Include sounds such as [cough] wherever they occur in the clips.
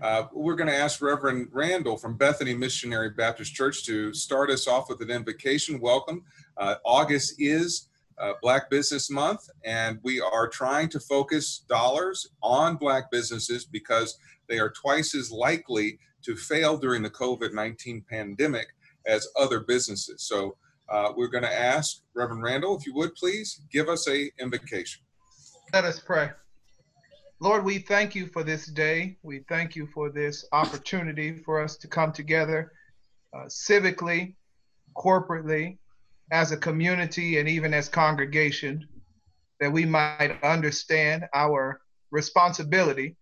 Uh, we're going to ask Reverend Randall from Bethany Missionary Baptist Church to start us off with an invocation. Welcome. Uh, August is uh, Black Business Month, and we are trying to focus dollars on Black businesses because they are twice as likely to fail during the COVID 19 pandemic as other businesses. So uh, we're going to ask Reverend Randall, if you would please give us a invocation. Let us pray. Lord, we thank you for this day. We thank you for this opportunity for us to come together uh, civically, corporately, as a community, and even as congregation, that we might understand our responsibility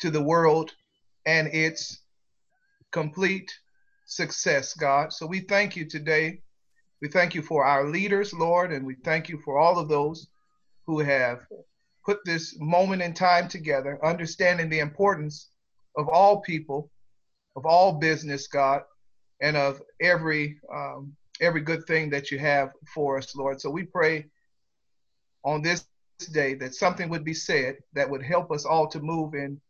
to the world and its complete success, God. So we thank you today. We thank you for our leaders, Lord, and we thank you for all of those who have put this moment in time together, understanding the importance of all people, of all business, God, and of every um, every good thing that you have for us, Lord. So we pray on this day that something would be said that would help us all to move in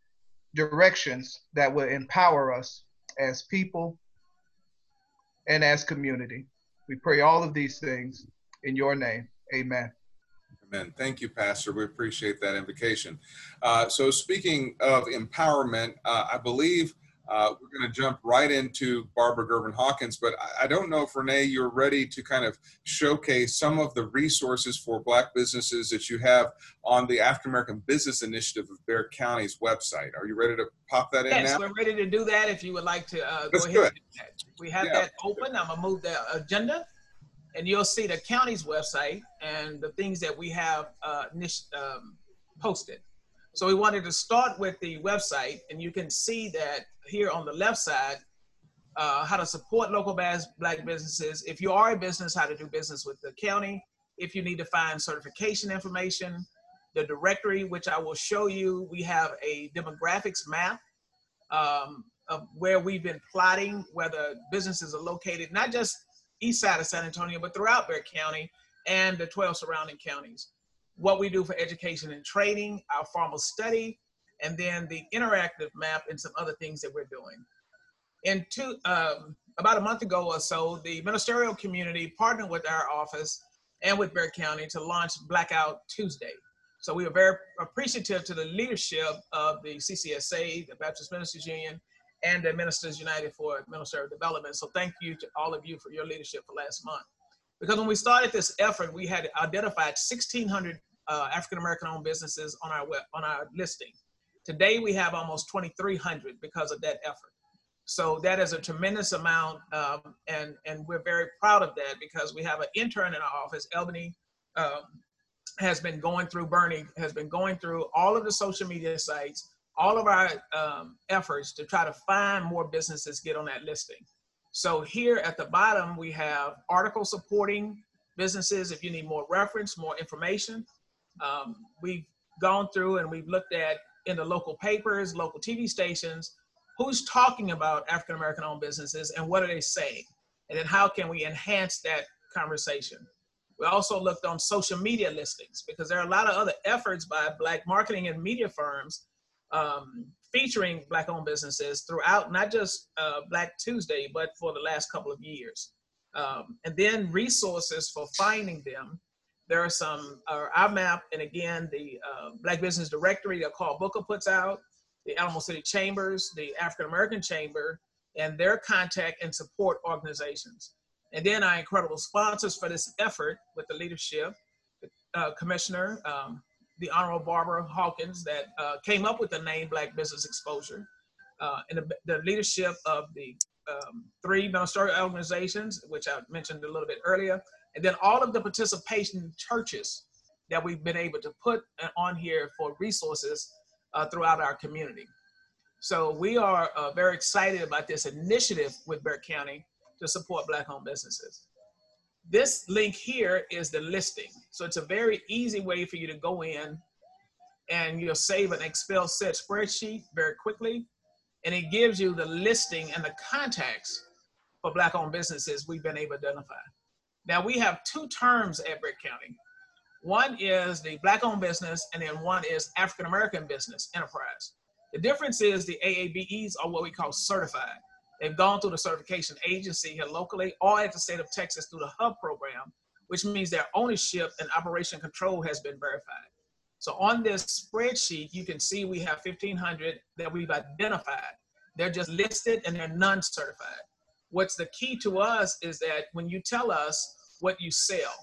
directions that will empower us as people and as community. We pray all of these things in your name. Amen. Amen. Thank you, Pastor. We appreciate that invocation. Uh, so, speaking of empowerment, uh, I believe uh, we're going to jump right into Barbara Gervin Hawkins, but I, I don't know if Renee, you're ready to kind of showcase some of the resources for Black businesses that you have on the African American Business Initiative of Bexar County's website. Are you ready to pop that in yes, we're ready to do that. If you would like to uh, go do ahead. We have Yeah. that open. I'm gonna move the agenda, and you'll see the county's website and the things that we have uh, um, posted. So we wanted to start with the website, and you can see that here on the left side, uh, how to support local black businesses. If you are a business, how to do business with the county. If you need to find certification information, the directory, which I will show you, we have a demographics map um, of where we've been plotting where the businesses are located, not just east side of San Antonio, but throughout Bexar County and the 12 surrounding counties. What we do for education and training, our formal study, and then the interactive map and some other things that we're doing. In two, um, about a month ago or so, the ministerial community partnered with our office and with Bexar County to launch Blackout Tuesday. So we are very appreciative to the leadership of the CCSA, the Baptist Ministers Union, and the Ministers United for Ministerial Development. So thank you to all of you for your leadership for last month. Because when we started this effort, we had identified 1,600 uh, African American owned businesses on our web, on our listing. Today we have almost 2,300 because of that effort. So that is a tremendous amount, um, and and we're very proud of that because we have an intern in our office, Albany, um, has been going through Bernie has been going through all of the social media sites, all of our um, efforts to try to find more businesses get on that listing. So here at the bottom we have articles supporting businesses. If you need more reference, more information, um, we've gone through and we've looked at in the local papers, local TV stations, who's talking about African American owned businesses and what are they saying? And then how can we enhance that conversation? We also looked on social media listings because there are a lot of other efforts by Black marketing and media firms um, featuring Black owned businesses throughout not just uh, Black Tuesday, but for the last couple of years. Um, and then resources for finding them. There are some, uh, our map, and again, the uh, Black Business Directory that Carl Booker puts out, the Alamo City Chambers, the African American Chamber, and their contact and support organizations. And then our incredible sponsors for this effort with the leadership, uh, Commissioner, um, the Honorable Barbara Hawkins, that uh, came up with the name Black Business Exposure, uh, and the, the, leadership of the um, three ministerial organizations, which I mentioned a little bit earlier, and then all of the participation churches that we've been able to put on here for resources uh, throughout our community. So we are uh, very excited about this initiative with Bexar County to support Black-owned businesses. This link here is the listing. So it's a very easy way for you to go in and you'll save an Excel set spreadsheet very quickly. And it gives you the listing and the contacts for Black-owned businesses we've been able to identify. Now we have two terms at Brick County. One is the Black-owned business, and then one is African-American business enterprise. The difference is the AABEs are what we call certified. They've gone through the certification agency here locally or at the state of Texas through the HUB program, which means their ownership and operation control has been verified. So on this spreadsheet, you can see we have 1,500 that we've identified. They're just listed and they're non-certified. What's the key to us is that when you tell us what you sell,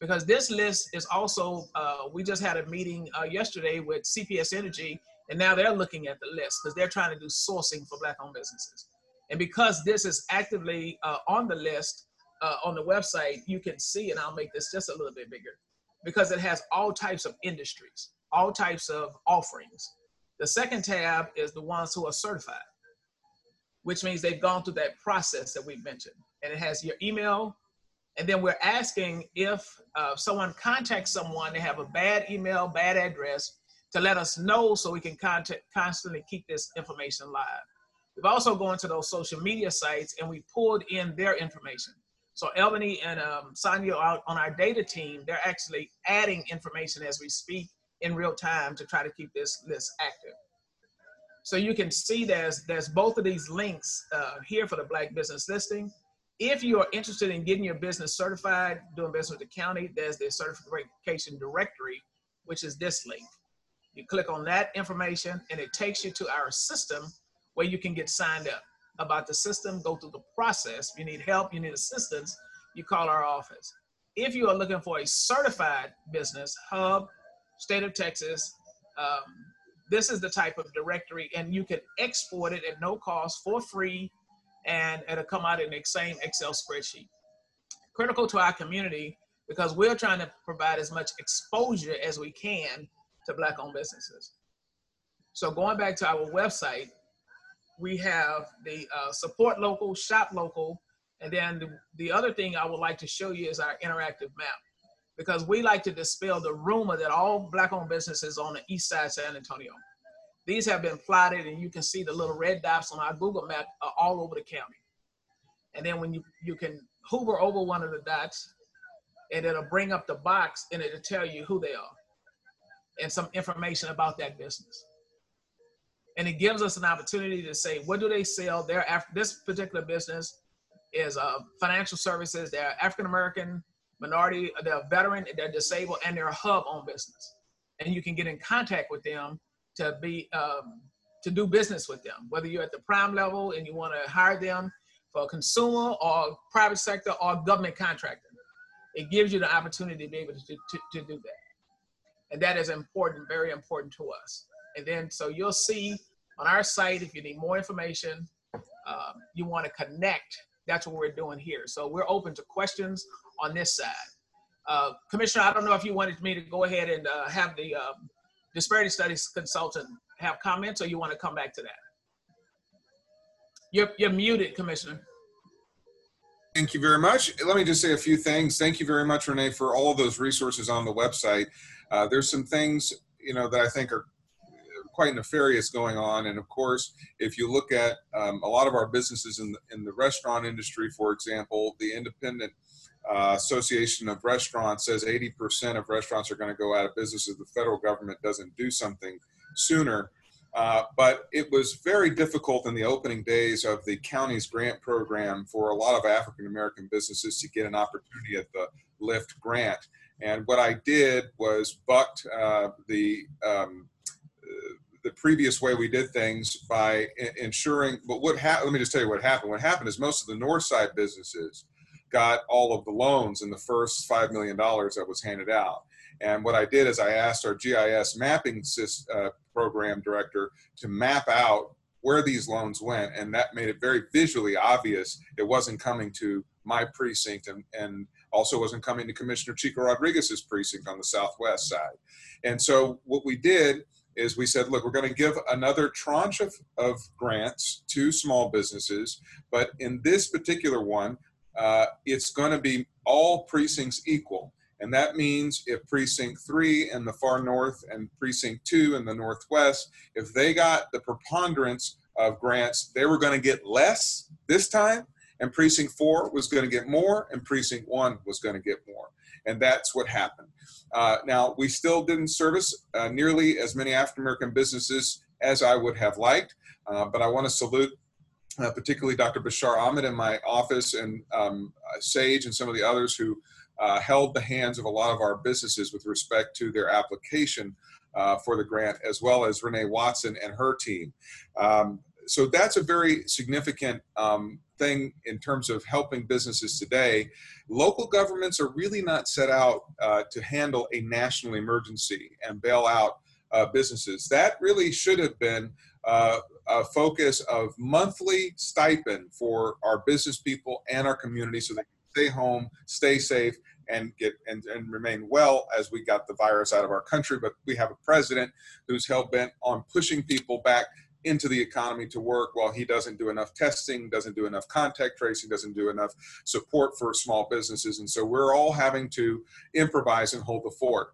because this list is also, uh, we just had a meeting uh, yesterday with CPS Energy, and now they're looking at the list because they're trying to do sourcing for Black owned businesses. And because this is actively uh, on the list uh, on the website, you can see, and I'll make this just a little bit bigger, because it has all types of industries, all types of offerings. The second tab is the ones who are certified, which means they've gone through that process that we mentioned. And it has your email, and then we're asking if uh, someone contacts someone, they have a bad email, bad address, to let us know so we can contact, constantly keep this information live. We've also gone to those social media sites and we pulled in their information. So Albany and um, Sonia out on our data team, they're actually adding information as we speak in real time to try to keep this list active. So you can see there's there's both of these links uh, here for the Black Business Listing. If you are interested in getting your business certified, doing business with the county, there's the certification directory, which is this link. You click on that information and it takes you to our system where you can get signed up about the system, go through the process. If you need help, you need assistance, you call our office. If you are looking for a certified business, Hub, State of Texas, um, this is the type of directory, and you can export it at no cost for free and it'll come out in the same Excel spreadsheet. Critical to our community because we're trying to provide as much exposure as we can to Black owned businesses. So going back to our website, we have the uh, support local, shop local, and then the, the other thing I would like to show you is our interactive map because we like to dispel the rumor that all black owned businesses on the east side of San Antonio. These have been plotted, and you can see the little red dots on our Google map are all over the county. And then when you, you can hover over one of the dots, and it'll bring up the box and it'll tell you who they are and some information about that business. And it gives us an opportunity to say, what do they sell? They're after this particular business is uh, financial services. They're African American, minority, they're veteran, they're disabled, and they're a hub on business. And you can get in contact with them to be um, to do business with them, whether you're at the prime level and you want to hire them for a consumer or private sector or government contractor. It gives you the opportunity to be able to, to, to do that. And that is important, very important to us. And then, so you'll see on our site, if you need more information, uh, you want to connect, that's what we're doing here. So we're open to questions on this side. Uh, Commissioner, I don't know if you wanted me to go ahead and uh, have the um, disparity studies consultant have comments or you want to come back to that? You're, you're muted, Commissioner. Thank you very much. Let me just say a few things. Thank you very much, Renee, for all those resources on the website. Uh, there's some things, you know, that I think are quite nefarious going on. And of course, if you look at um, a lot of our businesses in the, in the restaurant industry, for example, the independent uh, Association of Restaurants says 80% of restaurants are going to go out of business if the federal government doesn't do something sooner. Uh, but it was very difficult in the opening days of the county's grant program for a lot of African American businesses to get an opportunity at the LIFT grant. And what I did was bucked uh, the um, the previous way we did things by ensuring. But what happened? Let me just tell you what happened. What happened is most of the north side businesses got all of the loans in the first $5 million that was handed out. And what I did is I asked our GIS mapping uh, program director to map out where these loans went. And that made it very visually obvious it wasn't coming to my precinct and, and also wasn't coming to Commissioner Chico Rodriguez's precinct on the southwest side. And so what we did is we said, look, we're going to give another tranche of, of grants to small businesses, but in this particular one, uh, it's going to be all precincts equal. And that means if precinct three in the far north and precinct two in the northwest, if they got the preponderance of grants, they were going to get less this time, and precinct four was going to get more, and precinct one was going to get more. And that's what happened. Uh, now, we still didn't service uh, nearly as many African American businesses as I would have liked. Uh, but I want to salute uh, particularly Dr. Bashar Ahmed in my office and um, Sage and some of the others who uh, held the hands of a lot of our businesses with respect to their application uh, for the grant, as well as Renee Watson and her team. Um, so that's a very significant um, thing in terms of helping businesses today. Local governments are really not set out uh, to handle a national emergency and bail out uh, businesses. That really should have been uh, a focus of monthly stipend for our business people and our community so they can stay home, stay safe, and get and, and remain well as we got the virus out of our country. But we have a president who's hell bent on pushing people back into the economy to work while he doesn't do enough testing, doesn't do enough contact tracing, doesn't do enough support for small businesses. And so we're all having to improvise and hold the fort.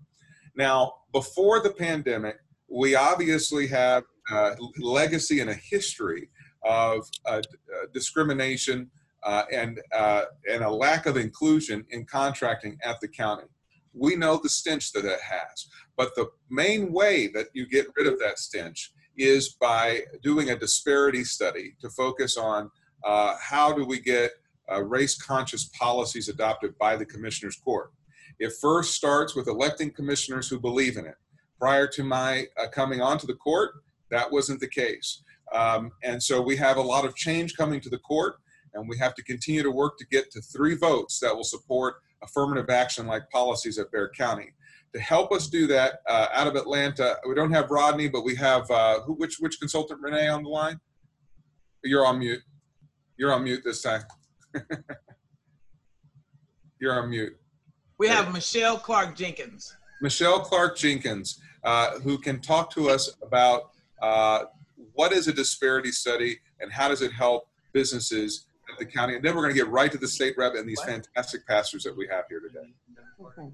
Now, before the pandemic, we obviously have a legacy and a history of uh, uh, discrimination uh, and, uh, and a lack of inclusion in contracting at the county. We know the stench that it has, but the main way that you get rid of that stench is by doing a disparity study to focus on uh, how do we get uh, race conscious policies adopted by the commissioners court. It first starts with electing commissioners who believe in it. Prior to my uh, coming onto the court, that wasn't the case. Um, and so we have a lot of change coming to the court, and we have to continue to work to get to three votes that will support affirmative action like policies at Bexar County to help us do that uh, out of Atlanta. We don't have Rodney, but we have uh, who? Which which consultant? Renee on the line. You're on mute. You're on mute this time. [laughs] You're on mute. We have Michelle Clark Jenkins. Michelle Clark Jenkins, uh, who can talk to us about uh, what is a disparity study and how does it help businesses at the county. And then we're going to get right to the state rep and these fantastic pastors that we have here today. Okay.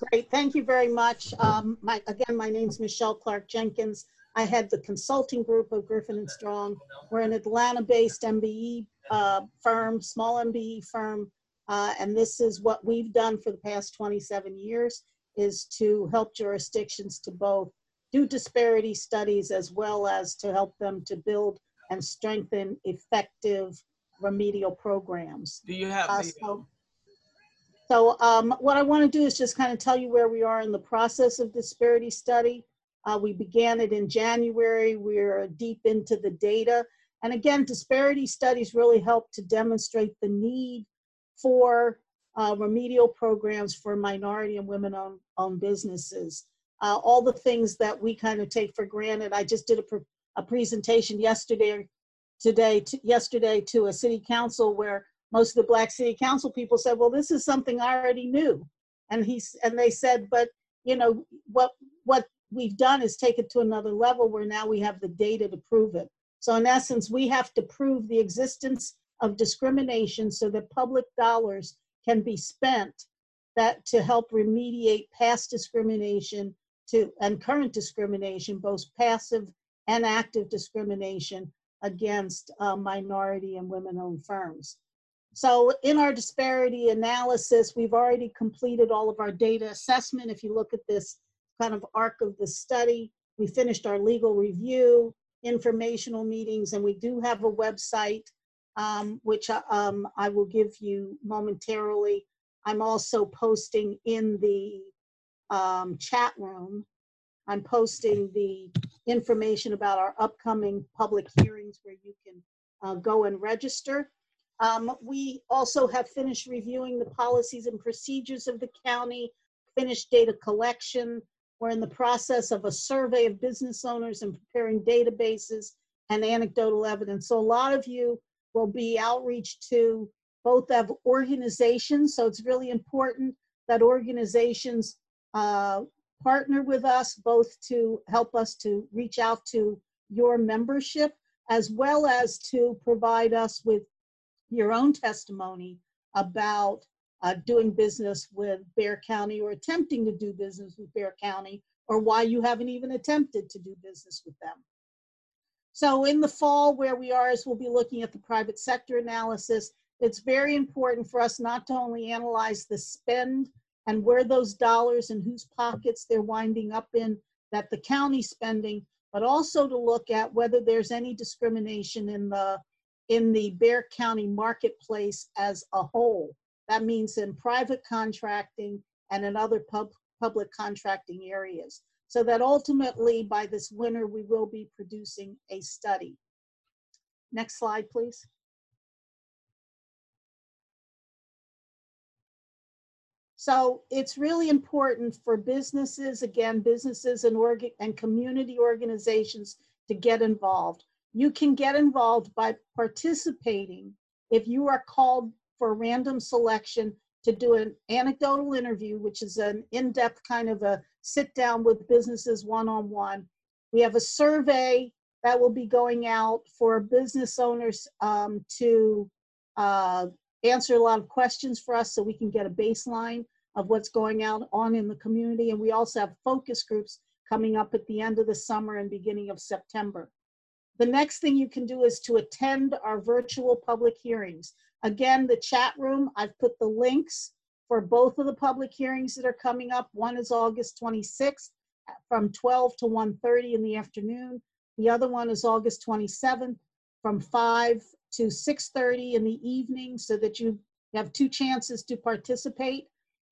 Great, thank you very much. Um, my, again, my name is Michelle Clark Jenkins. I head the consulting group of Griffin and Strong. We're an Atlanta-based MBE uh, firm, small MBE firm, uh, and this is what we've done for the past 27 years is to help jurisdictions to both do disparity studies as well as to help them to build and strengthen effective remedial programs. Do you have Uh, the, so, so um, what I want to do is just kind of tell you where we are in the process of disparity study. Uh, we began it in January. We're deep into the data. And again, disparity studies really help to demonstrate the need for uh, remedial programs for minority and women-owned owned businesses. Uh, all the things that we kind of take for granted. I just did a, pre- a presentation yesterday, today, yesterday to a city council where most of the black city council people said, well, this is something I already knew. And he's, and they said, but you know, what, what we've done is take it to another level where now we have the data to prove it. So in essence, we have to prove the existence of discrimination so that public dollars can be spent that to help remediate past discrimination to and current discrimination, both passive and active discrimination against uh, minority and women-owned firms. So in our disparity analysis, we've already completed all of our data assessment. If you look at this kind of arc of the study, we finished our legal review, informational meetings, and we do have a website, um, which uh, um, I will give you momentarily. I'm also posting in the um, chat room. I'm posting the information about our upcoming public hearings where you can uh, go and register. Um, we also have finished reviewing the policies and procedures of the county, finished data collection. We're in the process of a survey of business owners and preparing databases and anecdotal evidence. So a lot of you will be outreach to both of organizations. So it's really important that organizations uh, partner with us both to help us to reach out to your membership as well as to provide us with your own testimony about uh, doing business with Bexar County or attempting to do business with Bexar County or why you haven't even attempted to do business with them. So in the fall where we are is we'll be looking at the private sector analysis. It's very important for us not to only analyze the spend and where those dollars and whose pockets they're winding up in that the county spending, but also to look at whether there's any discrimination in the in the Bexar County marketplace as a whole. That means in private contracting and in other pub, public contracting areas. So that ultimately by this winter, we will be producing a study. Next slide, please. So it's really important for businesses, again, businesses and and community organizations to get involved. You can get involved by participating if you are called for random selection to do an anecdotal interview, which is an in-depth kind of a sit down with businesses one-on-one. We have a survey that will be going out for business owners um, to uh, answer a lot of questions for us so we can get a baseline of what's going out on in the community. And we also have focus groups coming up at the end of the summer and beginning of September. The next thing you can do is to attend our virtual public hearings. Again, the chat room, I've put the links for both of the public hearings that are coming up. One is August 26th from 12 to 1.30 in the afternoon. The other one is August 27th from 5 to 6.30 in the evening so that you have two chances to participate.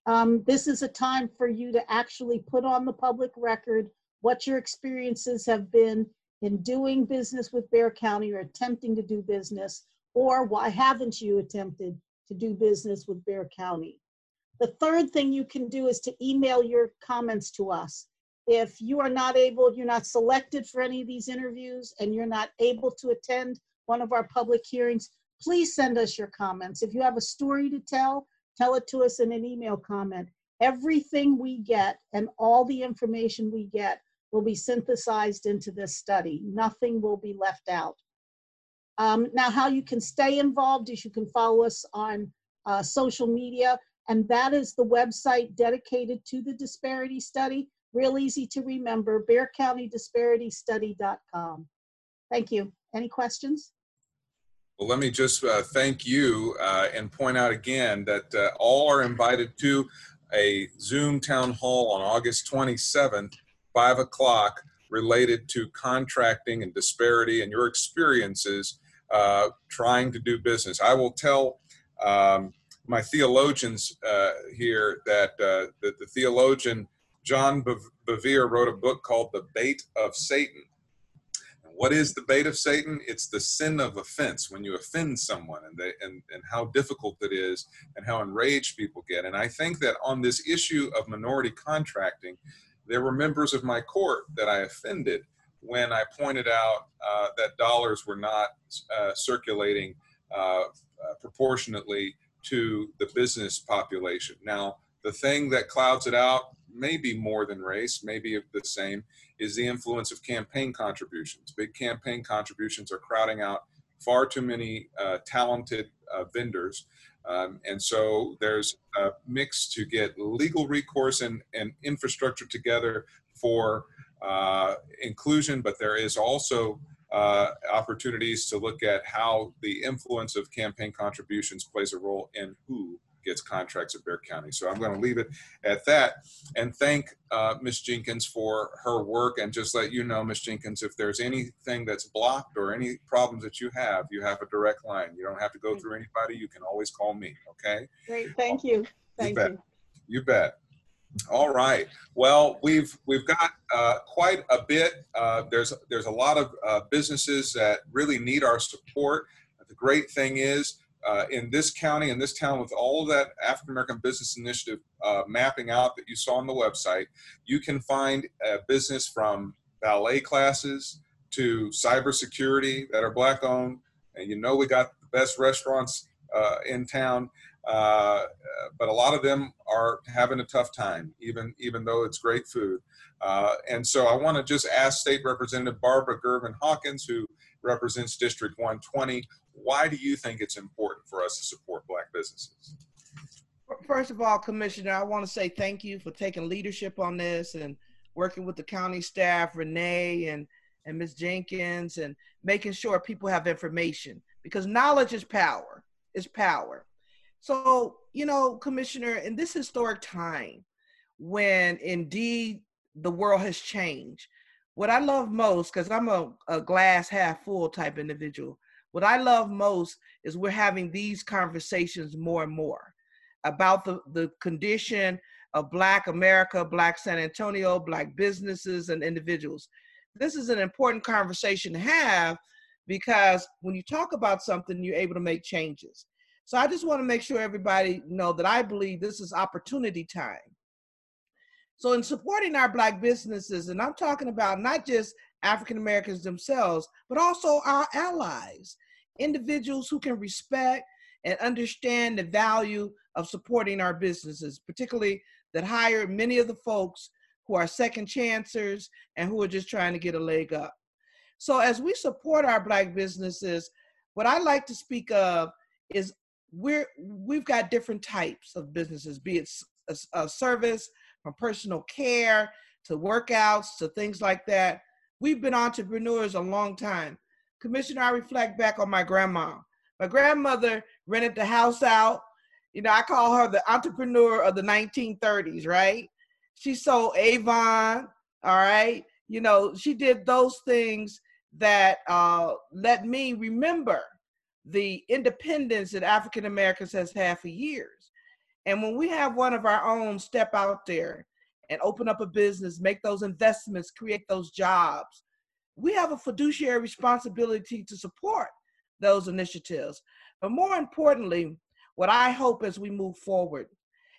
Um, this is a time for you to actually put on the public record what your experiences have been in doing business with Bexar County or attempting to do business, or why haven't you attempted to do business with Bexar County. The third thing you can do is to email your comments to us. If you are not able, you're not selected for any of these interviews and you're not able to attend one of our public hearings, please send us your comments. If you have a story to tell, tell it to us in an email comment. Everything we get and all the information we get will be synthesized into this study. Nothing will be left out. Um, now, how you can stay involved is you can follow us on uh, social media, and that is the website dedicated to the disparity study. Real easy to remember, bexarcountydisparity.study.com. Thank you. Any questions? Well, let me just uh, thank you uh, and point out again that uh, all are invited to a Zoom town hall on August 27th, 5 o'clock, related to contracting and disparity and your experiences uh, trying to do business. I will tell um, my theologians uh, here that, uh, that the theologian John Bevere wrote a book called The Bait of Satan what is the bait of Satan? It's the sin of offense when you offend someone and, they, and, and how difficult it is and how enraged people get. And I think that on this issue of minority contracting, there were members of my court that I offended when I pointed out uh, that dollars were not uh, circulating uh, proportionately to the business population. Now, the thing that clouds it out maybe more than race, maybe the same, is the influence of campaign contributions. Big campaign contributions are crowding out far too many uh, talented uh, vendors. Um, and so there's a mix to get legal recourse and, and infrastructure together for uh, inclusion, but there is also uh, opportunities to look at how the influence of campaign contributions plays a role in who gets contracts at Bexar County. So I'm going to leave it at that and thank uh, Ms. Jenkins for her work and just let you know, Ms. Jenkins, if there's anything that's blocked or any problems that you have, you have a direct line. You don't have to go through anybody. You can always call me. Okay. Great. Thank you. Thank you. Bet. You. you bet. All right. Well, we've we've got uh, quite a bit. Uh, there's there's a lot of uh, businesses that really need our support. The great thing is uh, in this county, in this town, with all of that African American Business Initiative uh, mapping out that you saw on the website, you can find a business from ballet classes to cybersecurity that are black owned. And you know, we got the best restaurants uh, in town, uh, but a lot of them are having a tough time, even, even though it's great food. Uh, and so I want to just ask State Representative Barbara Gervin Hawkins, who represents District 120, why do you think it's important for us to support black businesses? First of all, Commissioner, I want to say thank you for taking leadership on this and working with the county staff, Renee and and Ms. Jenkins, and making sure people have information because knowledge is power. Is power. So, you know, Commissioner, in this historic time when indeed the world has changed, what I love most, because I'm a, a glass half full type individual, what I love most is we're having these conversations more and more about the, the condition of Black America, Black San Antonio, Black businesses, and individuals. This is an important conversation to have because when you talk about something, you're able to make changes. So I just want to make sure everybody know that I believe this is opportunity time. So in supporting our black businesses, and I'm talking about not just African Americans themselves, but also our allies, individuals who can respect and understand the value of supporting our businesses, particularly that hire many of the folks who are second chancers and who are just trying to get a leg up. So as we support our black businesses, what I like to speak of is we're we've got different types of businesses, be it a, a service, from personal care to workouts to things like that. We've been entrepreneurs a long time. Commissioner, I reflect back on my grandma. My grandmother rented the house out. You know, I call her the entrepreneur of the 1930s, right? She sold Avon, all right? You know, she did those things that uh, let me remember the independence that African Americans has had for years. And when we have one of our own step out there and open up a business, make those investments, create those jobs, we have a fiduciary responsibility to support those initiatives. But more importantly, what I hope as we move forward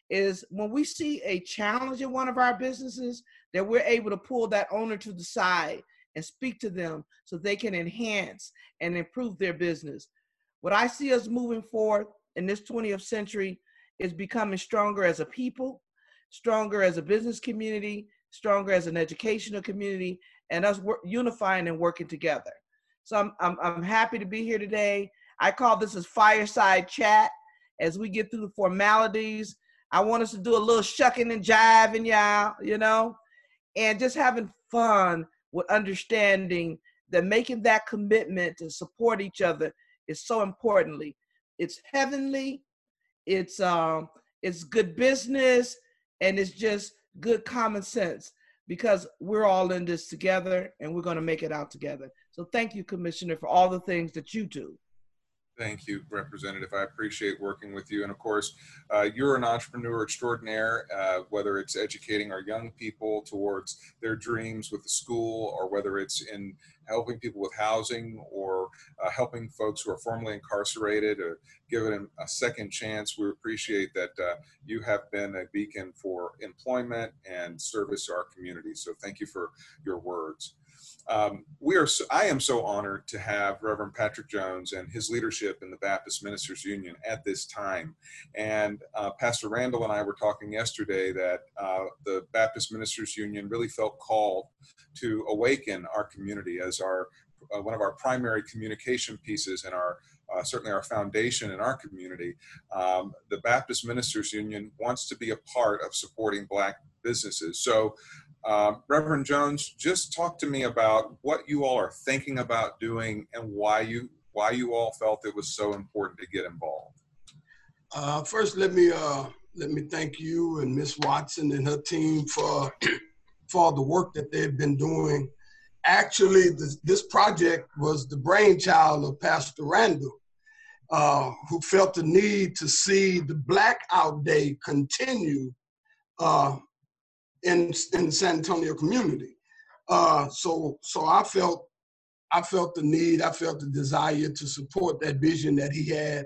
is when we see a challenge in one of our businesses, that we're able to pull that owner to the side and speak to them so they can enhance and improve their business. What I see us moving forward in this 20th century is becoming stronger as a people, stronger as a business community, stronger as an educational community, and us unifying and working together. So I'm, I'm, I'm happy to be here today. I call this as fireside chat. As we get through the formalities, I want us to do a little shucking and jiving, y'all, you know, and just having fun with understanding that making that commitment to support each other is so importantly. It's heavenly, it's um it's good business and it's just good common sense because we're all in this together and we're going to make it out together. So thank you commissioner for all the things that you do. Thank you, Representative. I appreciate working with you. And of course, uh, you're an entrepreneur extraordinaire, uh, whether it's educating our young people towards their dreams with the school, or whether it's in helping people with housing or uh, helping folks who are formerly incarcerated or giving them a second chance. We appreciate that uh, you have been a beacon for employment and service to our community. So thank you for your words. Um, we are. So, I am so honored to have Reverend Patrick Jones and his leadership in the Baptist Ministers Union at this time. And uh, Pastor Randall and I were talking yesterday that uh, the Baptist Ministers Union really felt called to awaken our community as our uh, one of our primary communication pieces and our uh, certainly our foundation in our community. Um, the Baptist Ministers Union wants to be a part of supporting Black businesses. So um, Reverend Jones, just talk to me about what you all are thinking about doing and why you why you all felt it was so important to get involved. Uh, first, let me uh, let me thank you and Miss Watson and her team for [clears throat] for the work that they've been doing. Actually, this, this project was the brainchild of Pastor Randall, uh, who felt the need to see the Blackout Day continue uh, in in the San Antonio community. Uh, so so I felt I felt the need, I felt the desire to support that vision that he had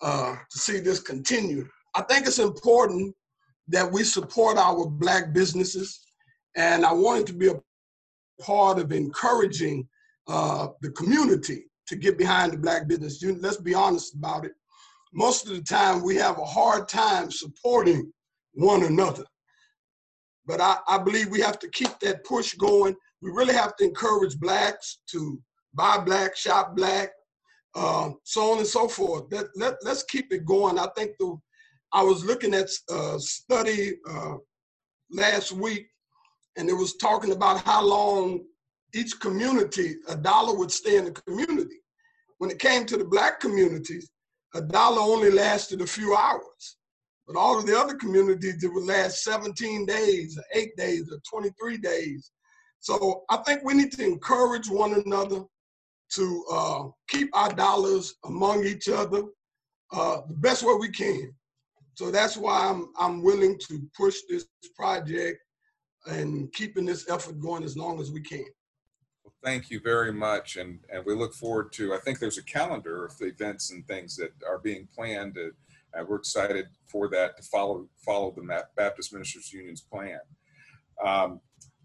uh, to see this continue. I think it's important that we support our black businesses, and I wanted to be a part of encouraging uh, the community to get behind the black business. Let's be honest about it. Most of the time, we have a hard time supporting one another. But I, I believe we have to keep that push going. We really have to encourage blacks to buy black, shop black, uh, so on and so forth. Let, let, let's keep it going. I think the I was looking at a study uh, last week, and it was talking about how long each community, a dollar would stay in the community. When it came to the black communities, a dollar only lasted a few hours. But all of the other communities, it would last 17 days, or eight days, or 23 days. So I think we need to encourage one another to uh, keep our dollars among each other uh, the best way we can. So that's why I'm I'm willing to push this project and keeping this effort going as long as we can. Well, thank you very much, and and we look forward to. I think there's a calendar of events and things that are being planned. And we're excited for that to follow follow the Baptist Ministers Union's plan. Um,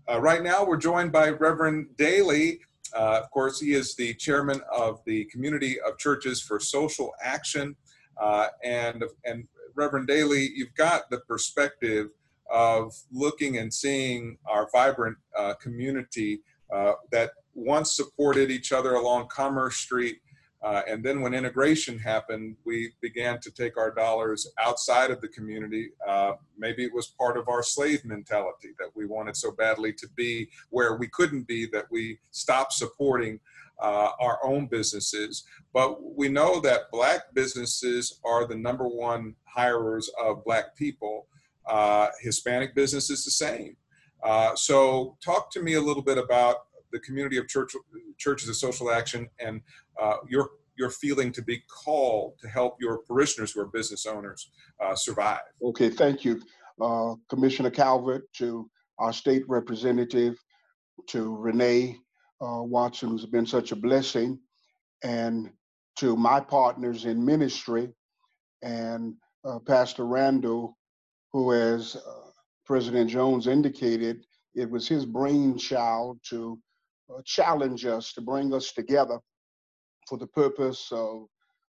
uh, right now, we're joined by Reverend Daly. Uh, of course, he is the chairman of the Community of Churches for Social Action. Uh, and, and Reverend Daly, you've got the perspective of looking and seeing our vibrant uh, community uh, that once supported each other along Commerce Street uh, and then when integration happened, we began to take our dollars outside of the community. Uh, maybe it was part of our slave mentality that we wanted so badly to be where we couldn't be that we stopped supporting uh, our own businesses. But we know that Black businesses are the number one hirers of Black people. Uh, Hispanic business is the same. Uh, so, talk to me a little bit about the community of church, churches of social action and uh, your your feeling to be called to help your parishioners who are business owners uh, survive. Okay, thank you, uh, Commissioner Calvert, to our state representative, to Renee uh, Watson, who's been such a blessing, and to my partners in ministry, and uh, Pastor Randall, who, as uh, President Jones indicated, it was his brainchild to Uh, challenge us, to bring us together for the purpose of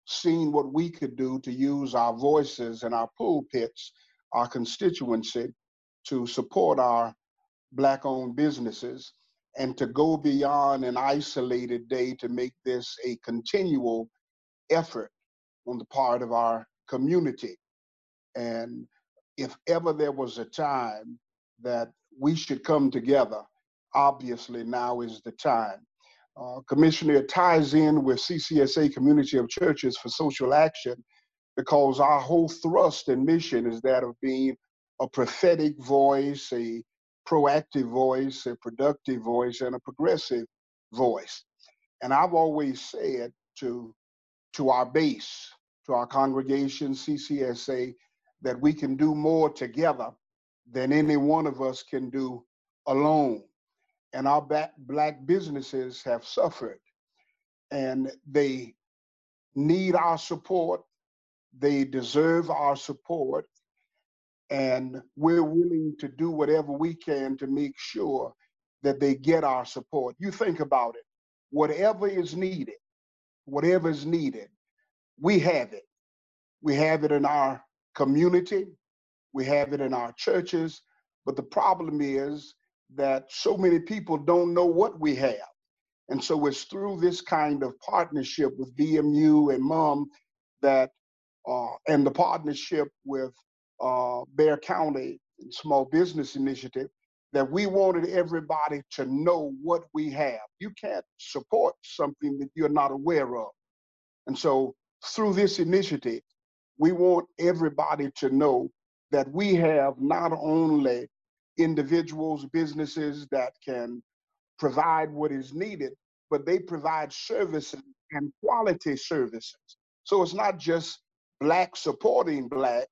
seeing what we could do to use our voices and our pulpits, our constituency, to support our Black owned businesses and to go beyond an isolated day to make this a continual effort on the part of our community. And if ever there was a time that we should come together, obviously now is the time. Uh, Commissioner ties in with CCSA Community of Churches for Social Action because our whole thrust and mission is that of being a prophetic voice, a proactive voice, a productive voice, and a progressive voice. And I've always said to, to our base, to our congregation, CCSA, that we can do more together than any one of us can do alone and our black businesses have suffered. And they need our support. They deserve our support. And we're willing to do whatever we can to make sure that they get our support. You think about it. Whatever is needed whatever is needed we have it. We have it in our community. We have it in our churches. But the problem is that so many people don't know what we have. And so it's through this kind of partnership with BMU and MUM that, uh, and the partnership with uh, Bexar County Small Business Initiative, that we wanted everybody to know what we have. You can't support something that you're not aware of. And so through this initiative, we want everybody to know that we have not only individuals, businesses that can provide what is needed, but they provide services and quality services. So it's not just Black supporting Black,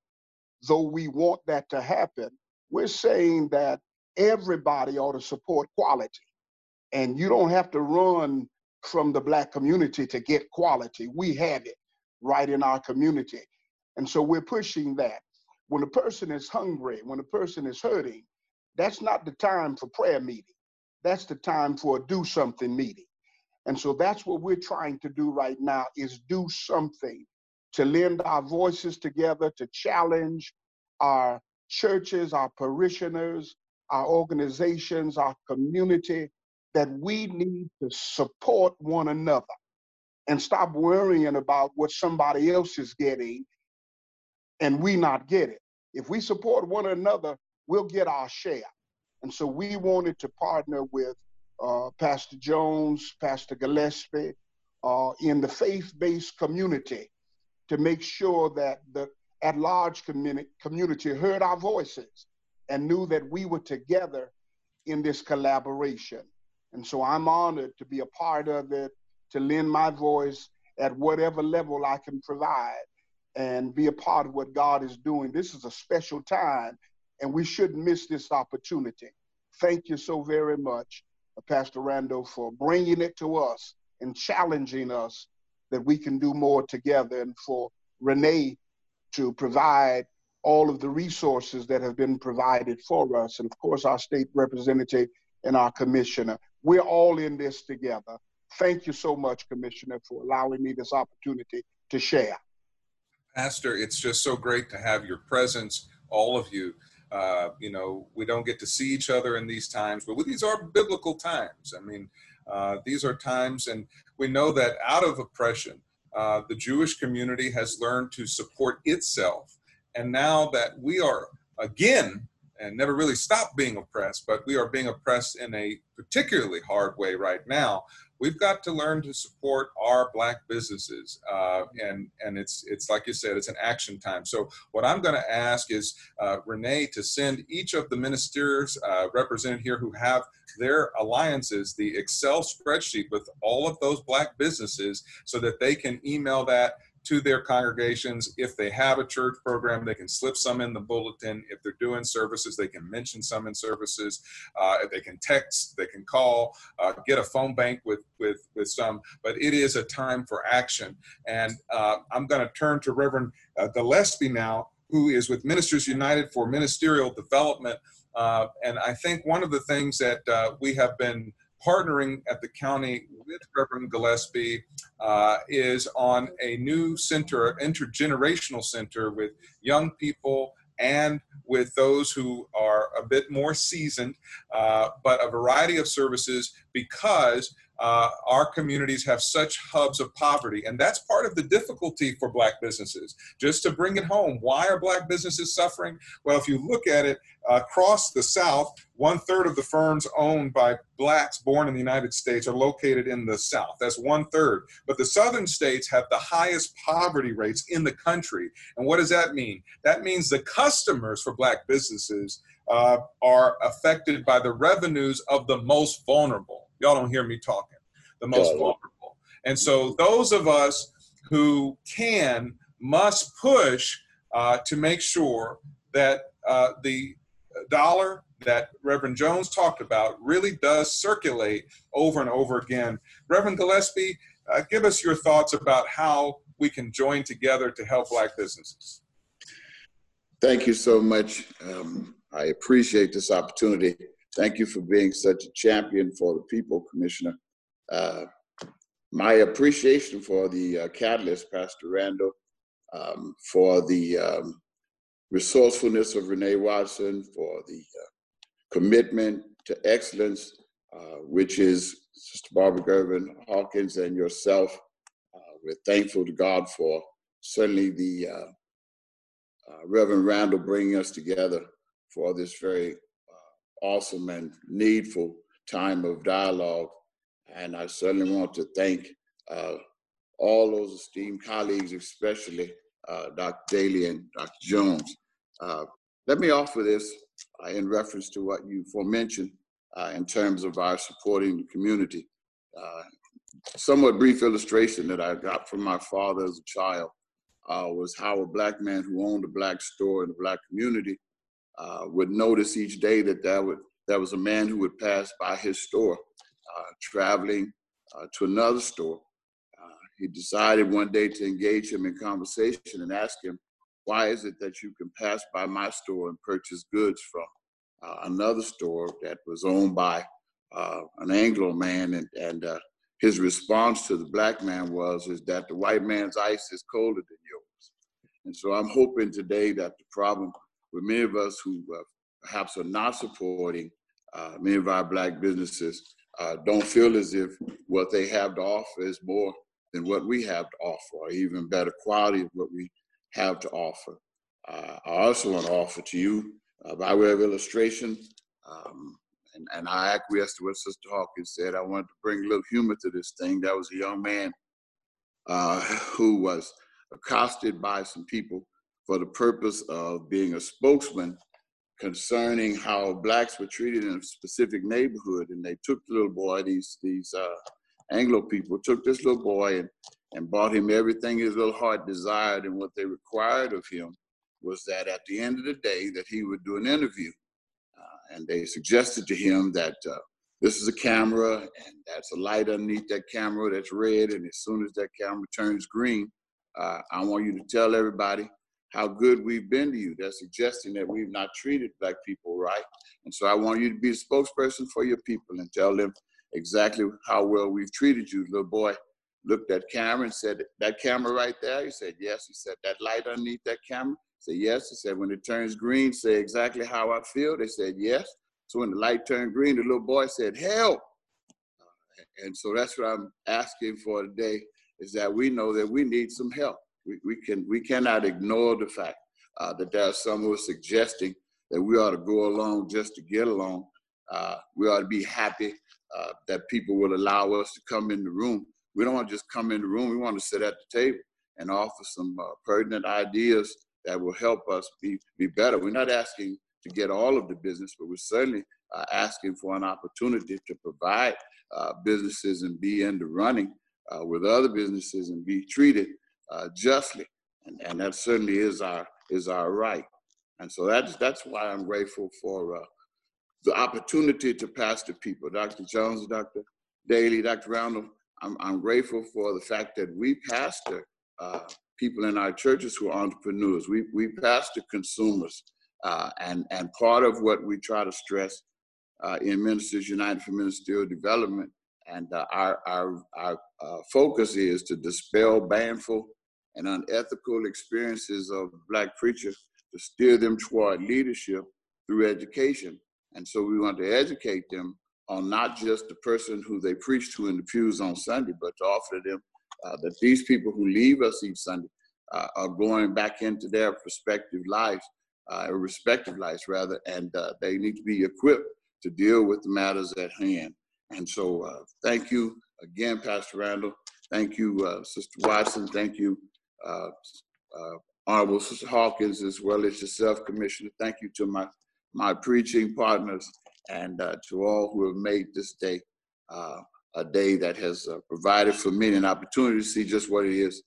though we want that to happen. We're saying that everybody ought to support quality. And you don't have to run from the Black community to get quality. We have it right in our community. And so we're pushing that. When a person is hungry, when a person is hurting, that's not the time for prayer meeting. That's the time for a do something meeting. And so that's what we're trying to do right now is do something to lend our voices together to challenge our churches, our parishioners, our organizations, our community that we need to support one another and stop worrying about what somebody else is getting and we not get it. If we support one another, we'll get our share. And so we wanted to partner with uh, Pastor Jones, Pastor Gillespie, uh, in the faith-based community to make sure that the at-large community, community heard our voices and knew that we were together in this collaboration. And so I'm honored to be a part of it, to lend my voice at whatever level I can provide and be a part of what God is doing. This is a special time, and we shouldn't miss this opportunity. Thank you so very much, uh, Pastor Randall, for bringing it to us and challenging us that we can do more together, and for Renee to provide all of the resources that have been provided for us. And of course, our state representative and our commissioner. We're all in this together. Thank you so much, Commissioner, for allowing me this opportunity to share. Pastor, it's just so great to have your presence, all of you. Uh, you know, we don't get to see each other in these times, but these are biblical times. I mean, uh, these are times, and we know that out of oppression, uh, the Jewish community has learned to support itself. And now that we are again and never really stopped being oppressed, but we are being oppressed in a particularly hard way right now. We've got to learn to support our black businesses, uh, and and it's it's like you said, it's an action time. So what I'm going to ask is uh, Renee to send each of the ministers uh, represented here who have their alliances the Excel spreadsheet with all of those black businesses, so that they can email that to their congregations. If they have a church program, they can slip some in the bulletin. If they're doing services, they can mention some in services. Uh, they can text, they can call, uh, get a phone bank with with with some. But it is a time for action, and uh, I'm going to turn to Reverend uh, Gillespie now, who is with Ministers United for Ministerial Development. Uh, and I think one of the things that uh, we have been partnering at the county with Reverend Gillespie uh, is on a new center, intergenerational center with young people and with those who are a bit more seasoned, uh, but a variety of services because uh, our communities have such hubs of poverty. And that's part of the difficulty for Black businesses. Just to bring it home, why are Black businesses suffering? Well, if you look at it across the South, one third of the firms owned by Blacks born in the United States are located in the South. That's one third. But the Southern states have the highest poverty rates in the country. And what does that mean? That means the customers for Black businesses uh, are affected by the revenues of the most vulnerable. Y'all don't hear me talking. The most vulnerable. And so those of us who can must push uh, to make sure that uh, the dollar that Reverend Jones talked about really does circulate over and over again. Reverend Gillespie, uh, give us your thoughts about how we can join together to help Black businesses. Thank you so much. Um, I appreciate this opportunity. Thank you for being such a champion for the people, Commissioner. Uh, my appreciation for the uh, catalyst, Pastor Randall, um, for the um, resourcefulness of Renee Watson, for the uh, commitment to excellence, uh, which is Sister Barbara Gervin Hawkins and yourself. Uh, we're thankful to God for certainly the uh, Reverend Randall bringing us together for this very awesome and needful time of dialogue. And I certainly want to thank uh, all those esteemed colleagues, especially uh, Dr. Daly and Dr. Jones. Uh, let me offer this uh, in reference to what you forementioned uh, in terms of our supporting the community. Uh, somewhat brief illustration that I got from my father as a child was how a black man who owned a black store in a black community uh, would notice each day that there, would, there was a man who would pass by his store, uh, traveling uh, to another store. Uh, he decided one day to engage him in conversation and ask him, why is it that you can pass by my store and purchase goods from uh, another store that was owned by an Anglo man? And, and his response to the black man was, is that the white man's ice is colder than yours. And so I'm hoping today that the problem with many of us who uh, perhaps are not supporting uh, many of our black businesses uh, don't feel as if what they have to offer is more than what we have to offer, or even better quality of what we have to offer. Uh, I also want to offer to you, uh, by way of illustration, um, and, and I acquiesced to what Sister Hawkins said. I wanted to bring a little humor to this thing. That was a young man uh, who was accosted by some people for the purpose of being a spokesman concerning how blacks were treated in a specific neighborhood, and they took the little boy. These these uh, Anglo people took this little boy and and bought him everything his little heart desired, and what they required of him was that at the end of the day that he would do an interview, uh, and they suggested to him that. Uh, this is a camera, and that's a light underneath that camera that's red. And as soon as that camera turns green, uh, I want you to tell everybody how good we've been to you. They're suggesting that we've not treated black people right. And so I want you to be the spokesperson for your people and tell them exactly how well we've treated you. Little boy looked at camera and said, that camera right there? He said, yes. He said, that light underneath that camera? He said, yes. He said, when it turns green, say exactly how I feel. They said, yes. So when the light turned green, the little boy said, help. And so that's what I'm asking for today is that we know that we need some help. We, we, can, we cannot ignore the fact uh, that there are some who are suggesting that we ought to go along just to get along. Uh, we ought to be happy uh, that people will allow us to come in the room. We don't want to just come in the room. We want to sit at the table and offer some uh, pertinent ideas that will help us be, be better. We're not asking to get all of the business, but we're certainly uh, asking for an opportunity to provide uh, businesses and be in the running with other businesses and be treated uh, justly, and, and that certainly is our is our right. And so that's that's why I'm grateful for uh, the opportunity to pastor people, Dr. Jones, Dr. Daly, Dr. Randall. I'm, I'm grateful for the fact that we pastor uh, people in our churches who are entrepreneurs. We we pastor consumers, uh, and and part of what we try to stress uh, in Ministers United for Ministerial Development and uh, our, our, our uh, focus is to dispel banful and unethical experiences of Black preachers to steer them toward leadership through education. And so we want to educate them on not just the person who they preach to in the pews on Sunday, but to offer them uh, that these people who leave us each Sunday uh, are going back into their respective lives, uh, respective lives rather, and uh, they need to be equipped to deal with the matters at hand. And so uh, thank you again, Pastor Randall. Thank you, uh, Sister Watson. Thank you, Honorable Sister Hawkins, as well as yourself, Commissioner. Thank you to my, my preaching partners and uh, to all who have made this day uh, a day that has provided for me an opportunity to see just what it is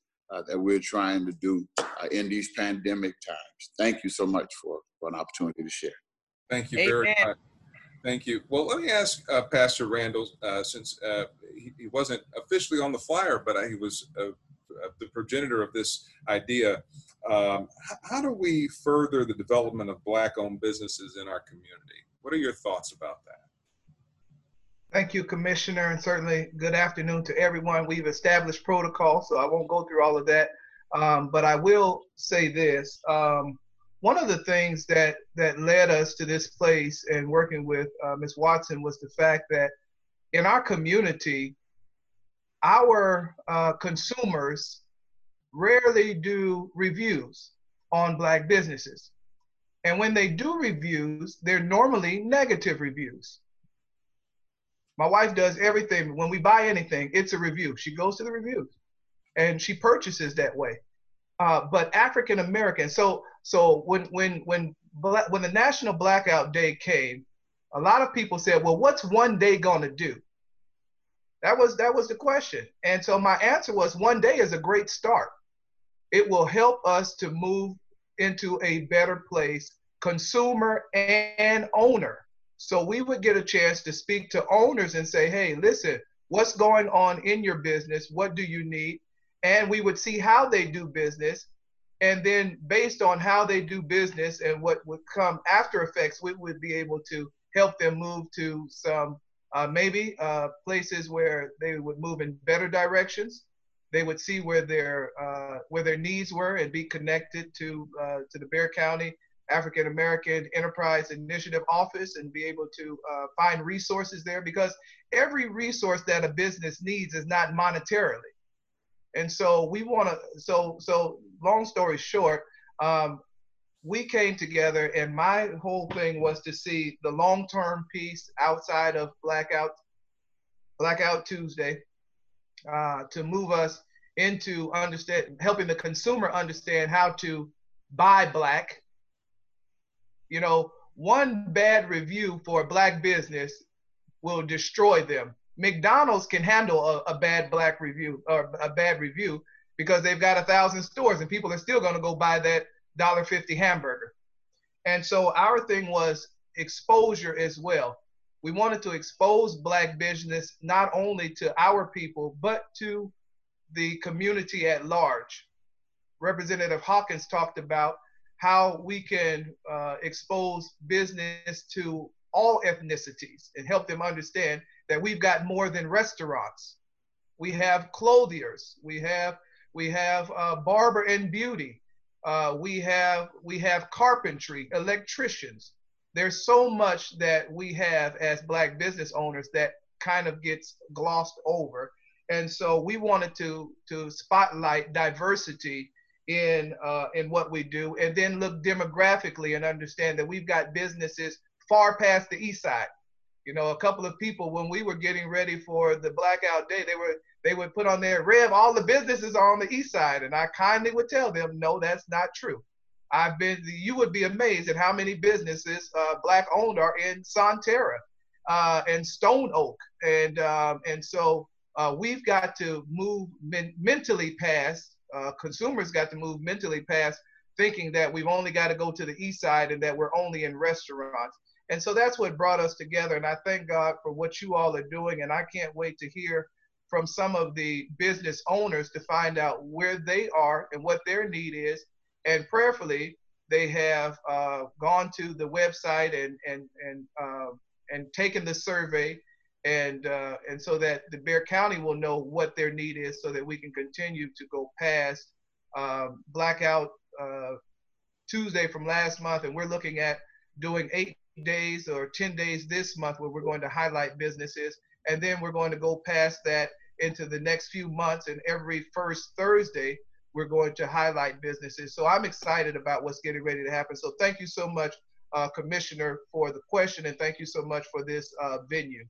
that we're trying to do in these pandemic times. Thank you so much for, for an opportunity to share. Thank you very much. Thank you. Well, let me ask uh, Pastor Randall, uh, since uh, he, he, wasn't officially on the flyer, but he was uh, uh, the progenitor of this idea. Um, how do we further the development of Black-owned businesses in our community? What are your thoughts about that? Thank you, Commissioner, and certainly good afternoon to everyone. We've established protocol, so I won't go through all of that. Um, but I will say this. Um, one of the things that that led us to this place and working with uh, Ms. Watson was the fact that in our community, our uh, consumers rarely do reviews on black businesses. And when they do reviews, they're normally negative reviews. My wife does everything. When we buy anything, it's a review. She goes to the reviews and she purchases that way. Uh, but African American. So so when when when when the National Blackout Day came, a lot of people said, "Well, what's one day to do?" That was that was the question. And so my answer was, one day is a great start. It will help us to move into a better place, consumer and owner. So we would get a chance to speak to owners and say, "Hey, listen, what's going on in your business? What do you need?" And we would see how they do business and then based on how they do business and what would come after effects, we would be able to help them move to some uh, maybe uh, places where they would move in better directions. They would see where their uh, where their needs were and be connected to uh, to the Bexar County African American Enterprise Initiative Office and be able to uh, find resources there because every resource that a business needs is not monetarily. And so we want to, so, so long story short, um, we came together and my whole thing was to see the long-term piece outside of blackout, blackout Tuesday, uh, to move us into understand, helping the consumer understand how to buy black. You know, one bad review for a black business will destroy them. McDonald's can handle a, a bad black review or a bad review because they've got a thousand stores and people are still going to go buy that dollar fifty hamburger. And so our thing was exposure as well. We wanted to expose black business not only to our people but to the community at large. Representative Hawkins talked about how we can uh, expose business to all ethnicities and help them understand that we've got more than restaurants. We have clothiers. We have we have uh, barber and beauty. Uh, we have we have carpentry, electricians. There's so much that we have as black business owners that kind of gets glossed over, and so we wanted to to spotlight diversity in uh, in what we do, and then look demographically and understand that we've got businesses far past the east side. You know, a couple of people when we were getting ready for the blackout day, they were they would put on their Rev, all the businesses are on the east side, and I kindly would tell them, no, that's not true. I've been, you would be amazed at how many businesses uh, black owned are in Sonterra uh, and Stone Oak, and um, and so uh, we've got to move men- mentally past. Uh, consumers got to move mentally past thinking that we've only got to go to the east side and that we're only in restaurants. And so that's what brought us together. And I thank God for what you all are doing. And I can't wait to hear from some of the business owners to find out where they are and what their need is. And prayerfully, they have uh, gone to the website and and and uh, and taken the survey, and uh, and so that the Bexar County will know what their need is, so that we can continue to go past um, blackout uh, Tuesday from last month, and we're looking at doing eight days or 10 days this month where we're going to highlight businesses. And then we're going to go past that into the next few months. And every first Thursday, we're going to highlight businesses. So I'm excited about what's getting ready to happen. So thank you so much, uh, Commissioner, for the question. And thank you so much for this uh, venue.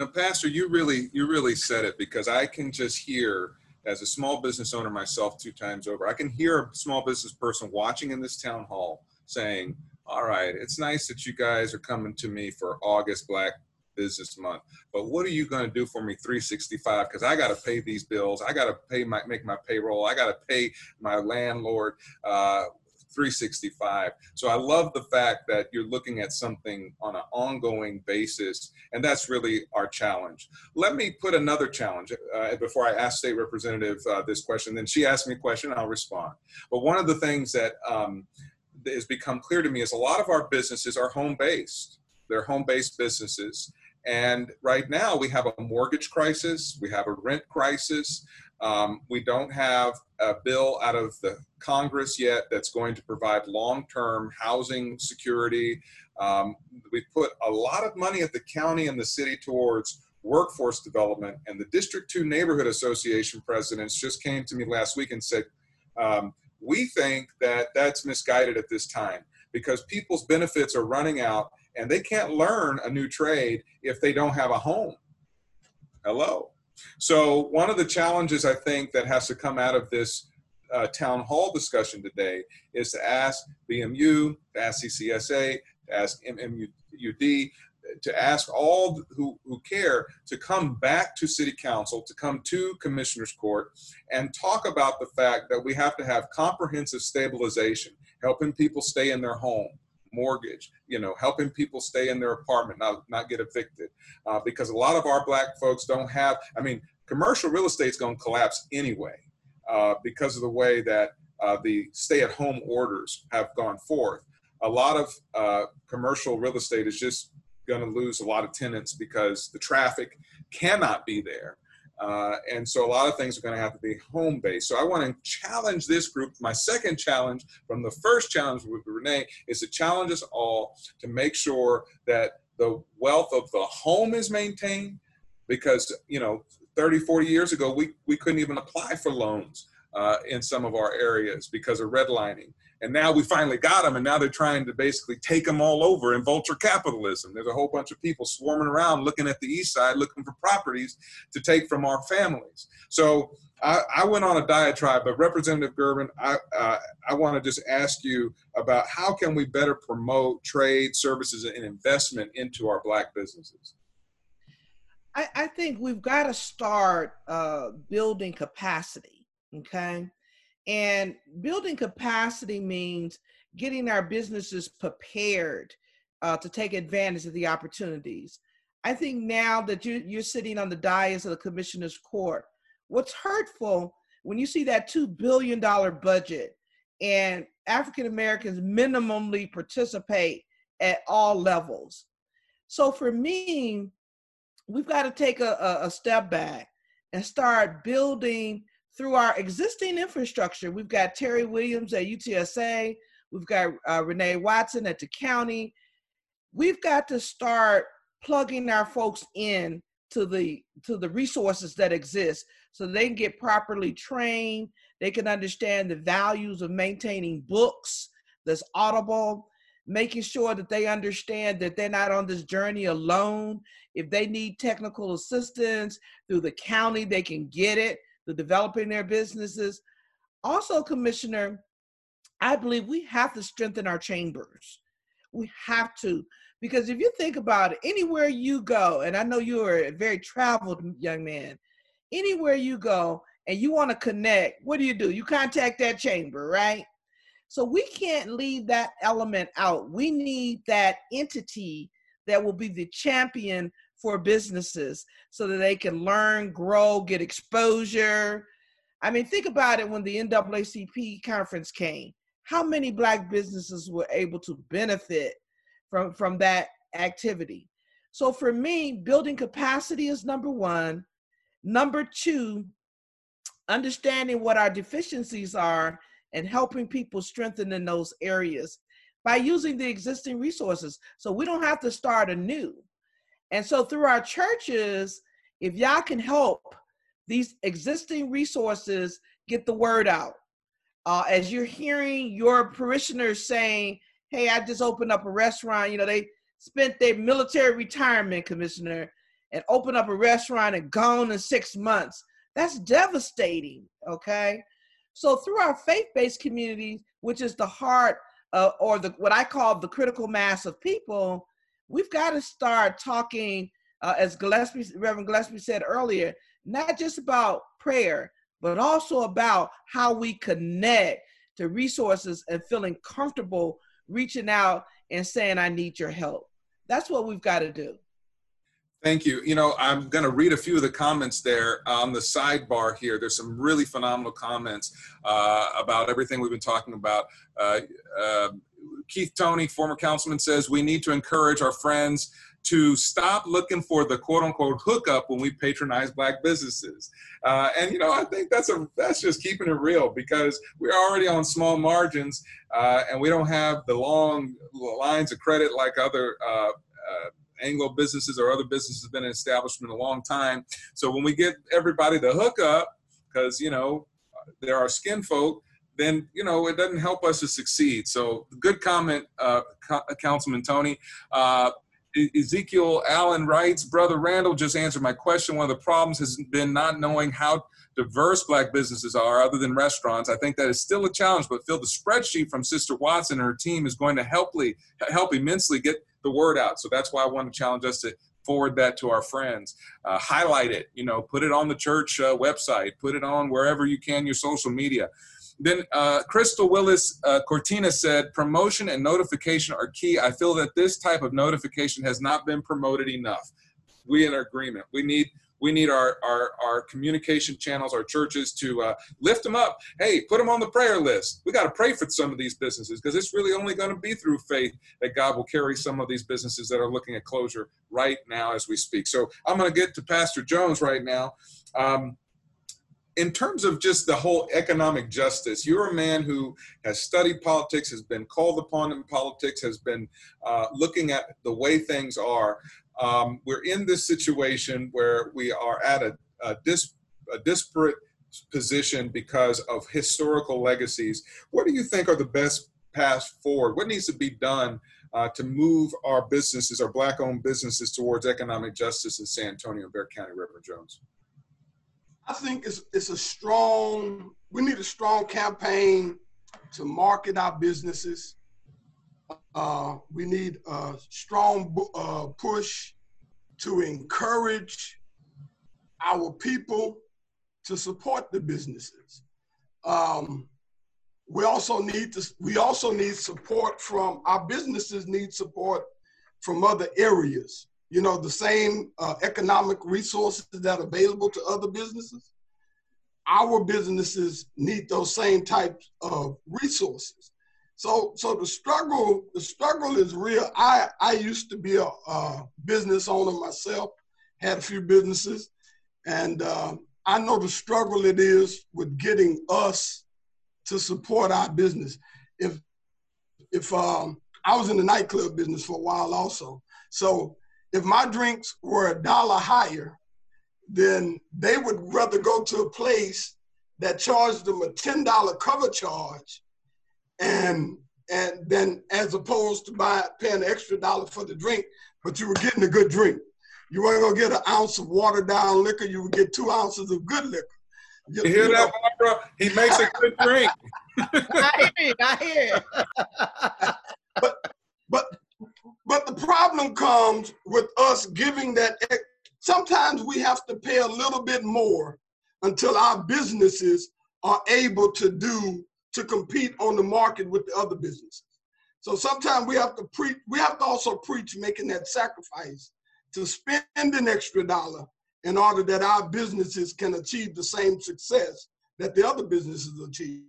Now, Pastor, you really, you really said it because I can just hear as a small business owner myself two times over, I can hear a small business person watching in this town hall saying, all right, it's nice that you guys are coming to me for August Black Business Month, but what are you going to do for me 365? Because I got to pay these bills. I got to pay my make my payroll. I got to pay my landlord. Uh, 365. So I love the fact that you're looking at something on an ongoing basis, and that's really our challenge. Let me put another challenge uh, before I ask State Representative uh, this question. Then she asked me a question, I'll respond. But one of the things that um, has become clear to me is a lot of our businesses are home based. They're home based businesses. And right now we have a mortgage crisis, we have a rent crisis. Um, we don't have a bill out of the Congress yet that's going to provide long term housing security. Um, we put a lot of money at the county and the city towards workforce development. And the District 2 Neighborhood Association presidents just came to me last week and said, um, we think that that's misguided at this time because people's benefits are running out and they can't learn a new trade if they don't have a home. Hello. So, one of the challenges I think that has to come out of this uh, town hall discussion today is to ask BMU, to ask CCSA, to ask MMUD, to ask all who, who care to come back to city council, to come to commissioner's court and talk about the fact that we have to have comprehensive stabilization, helping people stay in their home, mortgage, you know, helping people stay in their apartment, not, not get evicted. Uh, because a lot of our black folks don't have, I mean, commercial real estate's gonna collapse anyway uh, because of the way that uh, the stay-at-home orders have gone forth. A lot of uh, commercial real estate is just going to lose a lot of tenants because the traffic cannot be there. Uh, and so a lot of things are going to have to be home based. So I want to challenge this group. My second challenge from the first challenge with Renee is to challenge us all to make sure that the wealth of the home is maintained because, you know, 30, 40 years ago, we, we couldn't even apply for loans uh, in some of our areas because of redlining. And now we finally got them, and now they're trying to basically take them all over in vulture capitalism. There's a whole bunch of people swarming around looking at the east side, looking for properties to take from our families. So I, I went on a diatribe, but Representative Gervin, I, uh, I want to just ask you about how can we better promote trade, services, and investment into our black businesses? I, I think we've got to start uh, building capacity, okay? And building capacity means getting our businesses prepared uh, to take advantage of the opportunities. I think now that you, you're sitting on the dais of the commissioner's court, what's hurtful when you see that $2 billion budget and African Americans minimally participate at all levels. So for me, we've got to take a, a, step back and start building through our existing infrastructure. We've got Terry Williams at UTSA, we've got uh, Renee Watson at the county. We've got to start plugging our folks in to the to the resources that exist so they can get properly trained they can understand the values of maintaining books that's audible making sure that they understand that they're not on this journey alone. If they need technical assistance through the county, they can get it to developing their businesses. Also, Commissioner, I believe we have to strengthen our chambers. We have to. Because if you think about it, anywhere you go, and I know you are a very traveled young man, anywhere you go and you want to connect, what do you do? You contact that chamber, right? So we can't leave that element out. We need that entity that will be the champion for businesses so that they can learn, grow, get exposure. I mean, think about it when the NAACP conference came. How many black businesses were able to benefit from, from that activity? So for me, building capacity is number one. Number two, understanding what our deficiencies are and helping people strengthen in those areas by using the existing resources. So we don't have to start anew. And so through our churches, if y'all can help these existing resources get the word out, uh, as you're hearing your parishioners saying, hey, I just opened up a restaurant, you know, they spent their military retirement commissioner and opened up a restaurant and gone in six months. That's devastating, okay? So through our faith-based communities, which is the heart uh, or the what I call the critical mass of people, we've got to start talking, uh, as Gillespie, Reverend Gillespie said earlier, not just about prayer, but also about how we connect to resources and feeling comfortable reaching out and saying, I need your help. That's what we've got to do. Thank you. You know, I'm going to read a few of the comments there on the sidebar here. There's some really phenomenal comments uh, about everything we've been talking about. Uh, uh, Keith Toney, former councilman, says we need to encourage our friends to stop looking for the quote unquote hookup when we patronize black businesses. Uh, and you know, I think that's a that's just keeping it real because we're already on small margins uh, and we don't have the long lines of credit like other uh, uh Anglo businesses or other businesses have been in establishment a long time. So when we get everybody to hook up, because you know there are skin folk, then you know it doesn't help us to succeed. So good comment, uh, Councilman Toney. Uh, Ezekiel Allen writes, Brother Randall just answered my question. One of the problems has been not knowing how diverse black businesses are other than restaurants. I think that is still a challenge, but Phil, the spreadsheet from Sister Watson and her team is going to help, help immensely get the word out. So that's why I want to challenge us to forward that to our friends, uh, highlight it, you know, put it on the church uh, website, put it on wherever you can, your social media. Then uh, Crystal Willis uh, Cortina said, promotion and notification are key. I feel that this type of notification has not been promoted enough. We in agreement. We need we need our, our, our communication channels, our churches to uh, lift them up. Hey, put them on the prayer list. We got to pray for some of these businesses because it's really only going to be through faith that God will carry some of these businesses that are looking at closure right now as we speak. So I'm going to get to Pastor Jones right now. Um, in terms of just the whole economic justice, you're a man who has studied politics, has been called upon in politics, has been uh, looking at the way things are um, we're in this situation where we are at a, a, dis, a disparate position because of historical legacies. What do you think are the best path forward? What needs to be done uh, to move our businesses, our black-owned businesses, towards economic justice in San Antonio and Bexar County, Reverend Jones? I think it's it's a strong. We need a strong campaign to market our businesses. Uh, we need a strong uh, push to encourage our people to support the businesses. Um, we also need to we also need support from our businesses need support from other areas you know the same uh, economic resources that are available to other businesses? Our businesses need those same types of resources. So so the struggle the struggle is real. I i used to be a, a business owner myself had a few businesses and uh, i know the struggle it is with getting us to support our business. If if um, I was in the nightclub business for a while also, so if my drinks were a dollar higher, then they would rather go to a place that charged them a ten dollar cover charge, and and then as opposed to buy paying an extra dollar for the drink, but you were getting a good drink. You weren't gonna get an ounce of watered down liquor. You would get two ounces of good liquor. You, you hear you that. Barbara? He makes a good drink. [laughs] I hear I hear [laughs] but but but the problem comes with us giving that. Sometimes we have to pay a little bit more until our businesses are able to do to compete on the market with the other businesses. So sometimes we have to preach. We have to also preach making that sacrifice to spend an extra dollar in order that our businesses can achieve the same success that the other businesses achieve.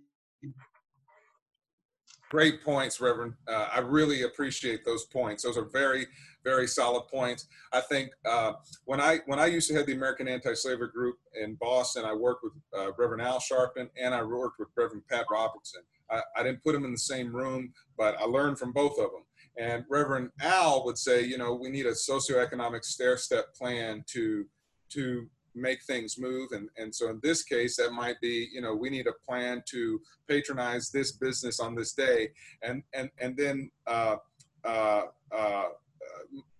Great points, Reverend. Uh, I really appreciate those points. Those are very, very solid points. I think uh, when I when I used to head the American Anti-Slavery Group in Boston, I worked with uh, Reverend Al Sharpton and I worked with Reverend Pat Robertson. I, I didn't put them in the same room, but I learned from both of them. And Reverend Al would say, you know, we need a socioeconomic stair-step plan to to make things move. And, and so in this case, that might be, you know, we need a plan to patronize this business on this day. And, and, and then uh, uh, uh,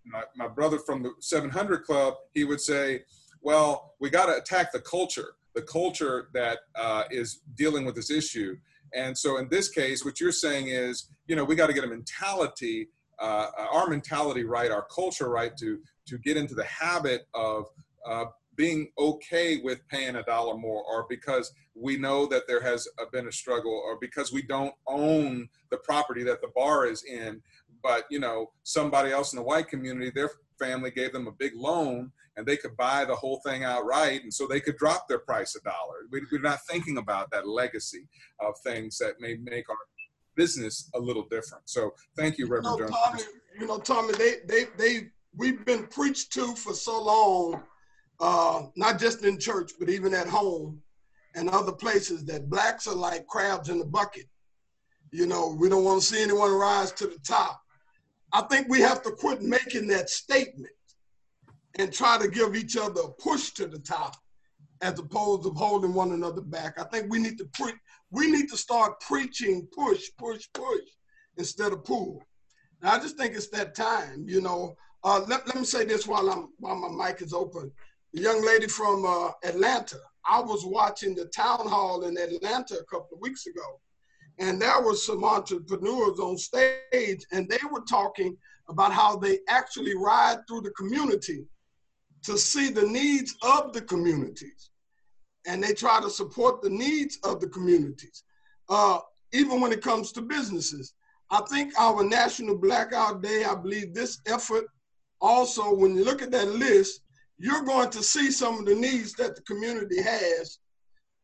my, my brother from the 700 Club, he would say, well, we got to attack the culture, the culture that uh, is dealing with this issue. And so in this case, what you're saying is, you know, we got to get a mentality, uh, our mentality right, our culture right to to get into the habit of uh, being okay with paying a dollar more or because we know that there has been a struggle or because we don't own the property that the bar is in. But you know somebody else in the white community their family gave them a big loan and they could buy the whole thing outright. And so they could drop their price a dollar. We, are not thinking about that legacy of things that may make our business a little different. So thank you reverend you know, tommy, you know tommy they they they we've been preached to for so long uh, not just in church, but even at home and other places, that blacks are like crabs in the bucket. You know, we don't want to see anyone rise to the top. I think we have to quit making that statement and try to give each other a push to the top as opposed to holding one another back. I think we need to pre- we need to start preaching push, push, push instead of pull. And I just think it's that time, you know. Uh, let, let me say this while I'm while my mic is open young lady from uh, Atlanta. I was watching the town hall in Atlanta a couple of weeks ago, and there was some entrepreneurs on stage, and they were talking about how they actually ride through the community to see the needs of the communities, and they try to support the needs of the communities, uh, even when it comes to businesses. I think our National Blackout Day, I believe this effort also, when you look at that list, you're going to see some of the needs that the community has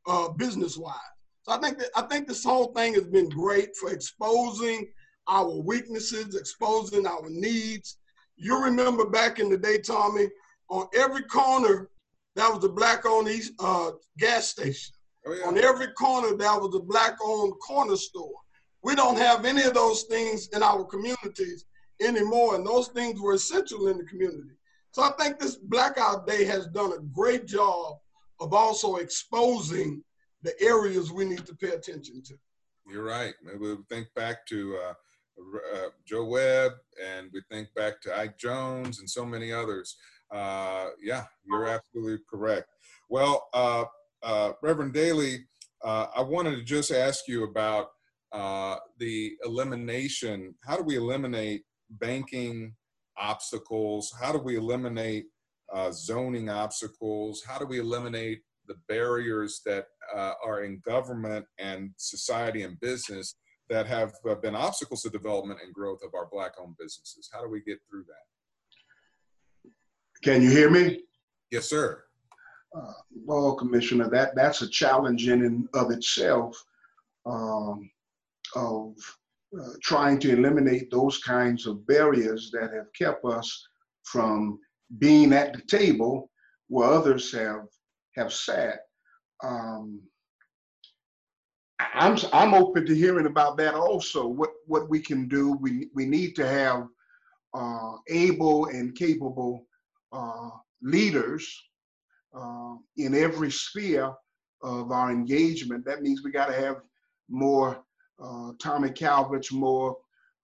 uh, business-wise. So I think that I think this whole thing has been great for exposing our weaknesses, exposing our needs. You remember back in the day, Tommy, on every corner that was a black-owned uh, gas station. Oh, yeah. On every corner that was a black-owned corner store. We don't have any of those things in our communities anymore, and those things were essential in the community. So I think this Blackout Day has done a great job of also exposing the areas we need to pay attention to. You're right. We think back to uh, uh, Joe Webb, and we think back to Ike Jones and so many others. Uh, yeah, you're absolutely correct. Well, uh, uh, Reverend Daly, uh, I wanted to just ask you about the elimination. How do we eliminate banking obstacles? How do we eliminate zoning obstacles? How do we eliminate the barriers that uh, are in government and society and business that have uh, been obstacles to development and growth of our black owned businesses how do we get through that can you hear me yes sir uh, well commissioner that that's a challenge in and of itself um, of uh, trying to eliminate those kinds of barriers that have kept us from being at the table where others have have sat. Um, I'm I'm open to hearing about that also. What what we can do. We we need to have uh, able and capable uh, leaders uh, in every sphere of our engagement. That means we got to have more Tommy Calvert's, more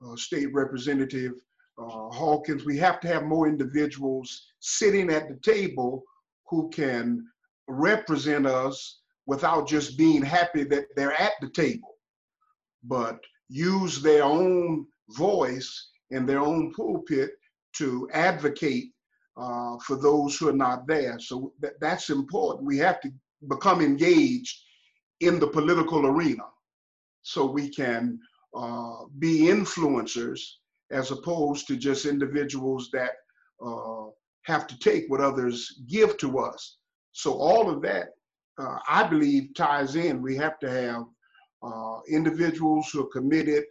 uh, state representative uh, Hawkins. We have to have more individuals sitting at the table who can represent us without just being happy that they're at the table, but use their own voice and their own pulpit to advocate uh, for those who are not there. So th- that's important. We have to become engaged in the political arena so we can uh, be influencers as opposed to just individuals that uh, have to take what others give to us. So all of that, uh, I believe, ties in. We have to have uh, individuals who are committed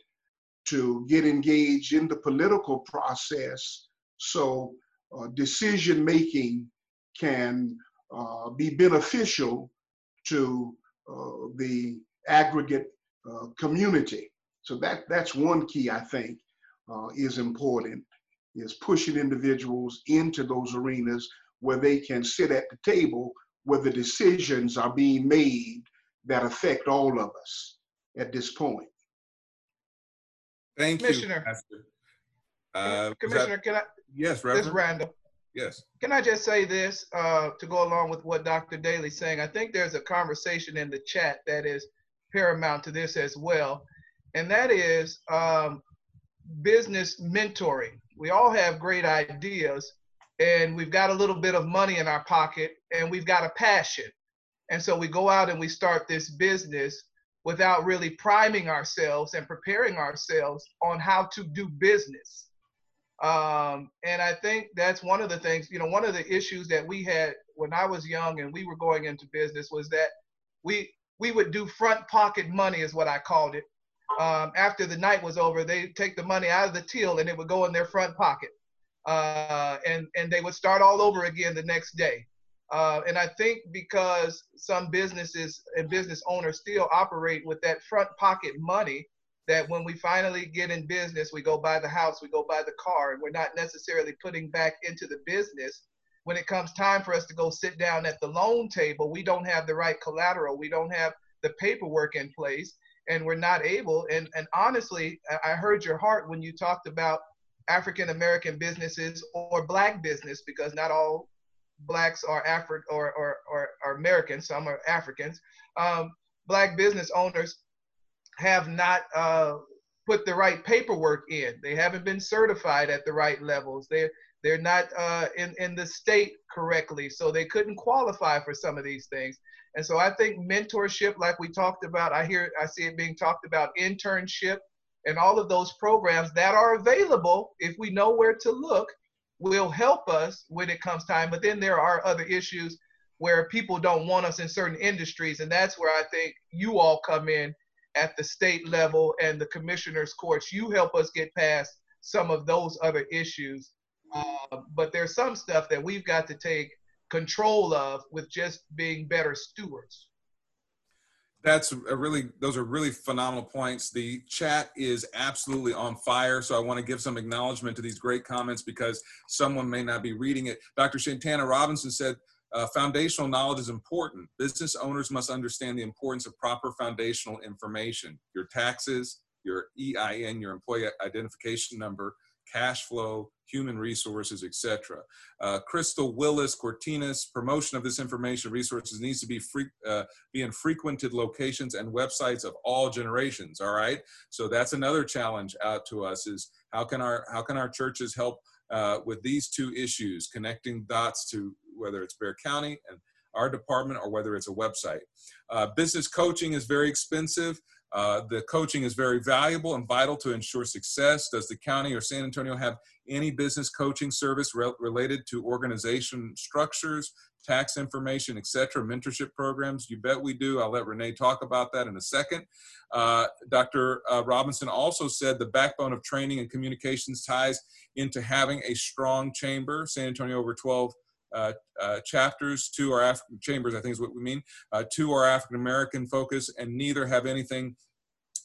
to get engaged in the political process so uh, decision making can uh, be beneficial to the aggregate uh, community. So that that's one key I think is important is pushing individuals into those arenas where they can sit at the table where the decisions are being made that affect all of us at this point. Thank Commissioner. you, Pastor. Uh, Commissioner, that, can I? Yes, Reverend. This Randall. Yes. Can I just say this uh, to go along with what Dr. Daly's saying? I think there's a conversation in the chat that is paramount to this as well, and that is um, business mentoring. We all have great ideas, and we've got a little bit of money in our pocket and we've got a passion. And so we go out and we start this business without really priming ourselves and preparing ourselves on how to do business. Um, and I think that's one of the things, you know, one of the issues that we had when I was young and we were going into business was that we we would do front pocket money is what I called it. Um, after the night was over, they take the money out of the till and it would go in their front pocket uh, and and they would start all over again the next day. Uh, and I think because some businesses and business owners still operate with that front pocket money, that when we finally get in business, we go buy the house, we go buy the car, and we're not necessarily putting back into the business. When it comes time for us to go sit down at the loan table, we don't have the right collateral, we don't have the paperwork in place, and we're not able. And, and honestly, I heard your heart when you talked about African American businesses or black business because not all blacks are Afri- or, or, or, or Americans, some are Africans. Um, black business owners have not uh, put the right paperwork in. They haven't been certified at the right levels. They're, they're not uh, in, in the state correctly, so they couldn't qualify for some of these things. And so I think mentorship, like we talked about, I hear, I see it being talked about internship and all of those programs that are available if we know where to look will help us when it comes time but then there are other issues where people don't want us in certain industries and that's where i think you all come in at the state level and the commissioners courts you help us get past some of those other issues uh, but there's some stuff that we've got to take control of with just being better stewards that's a really, those are really phenomenal points. The chat is absolutely on fire. So I want to give some acknowledgement to these great comments because someone may not be reading it. Dr. Shantana Robinson said, uh, foundational knowledge is important. Business owners must understand the importance of proper foundational information. Your taxes, your EIN, your employee identification number, cash flow, human resources, etc. Uh, Crystal Willis Cortinas, promotion of this information resources needs to be free, uh, be in frequented locations and websites of all generations. All right, so that's another challenge out to us: is how can our how can our churches help uh, with these two issues, connecting dots to whether it's Bexar County and our department or whether it's a website. Uh, business coaching is very expensive. Uh, the coaching is very valuable and vital to ensure success. Does the county or San Antonio have any business coaching service re related to organization structures, tax information, etc., mentorship programs? You bet we do. I'll let Renee talk about that in a second. Uh, Dr. Uh, Robinson also said the backbone of training and communications ties into having a strong chamber. San Antonio over 12 uh, uh, chapters, two are African chambers, I think is what we mean. Uh, two are African American focus, and neither have anything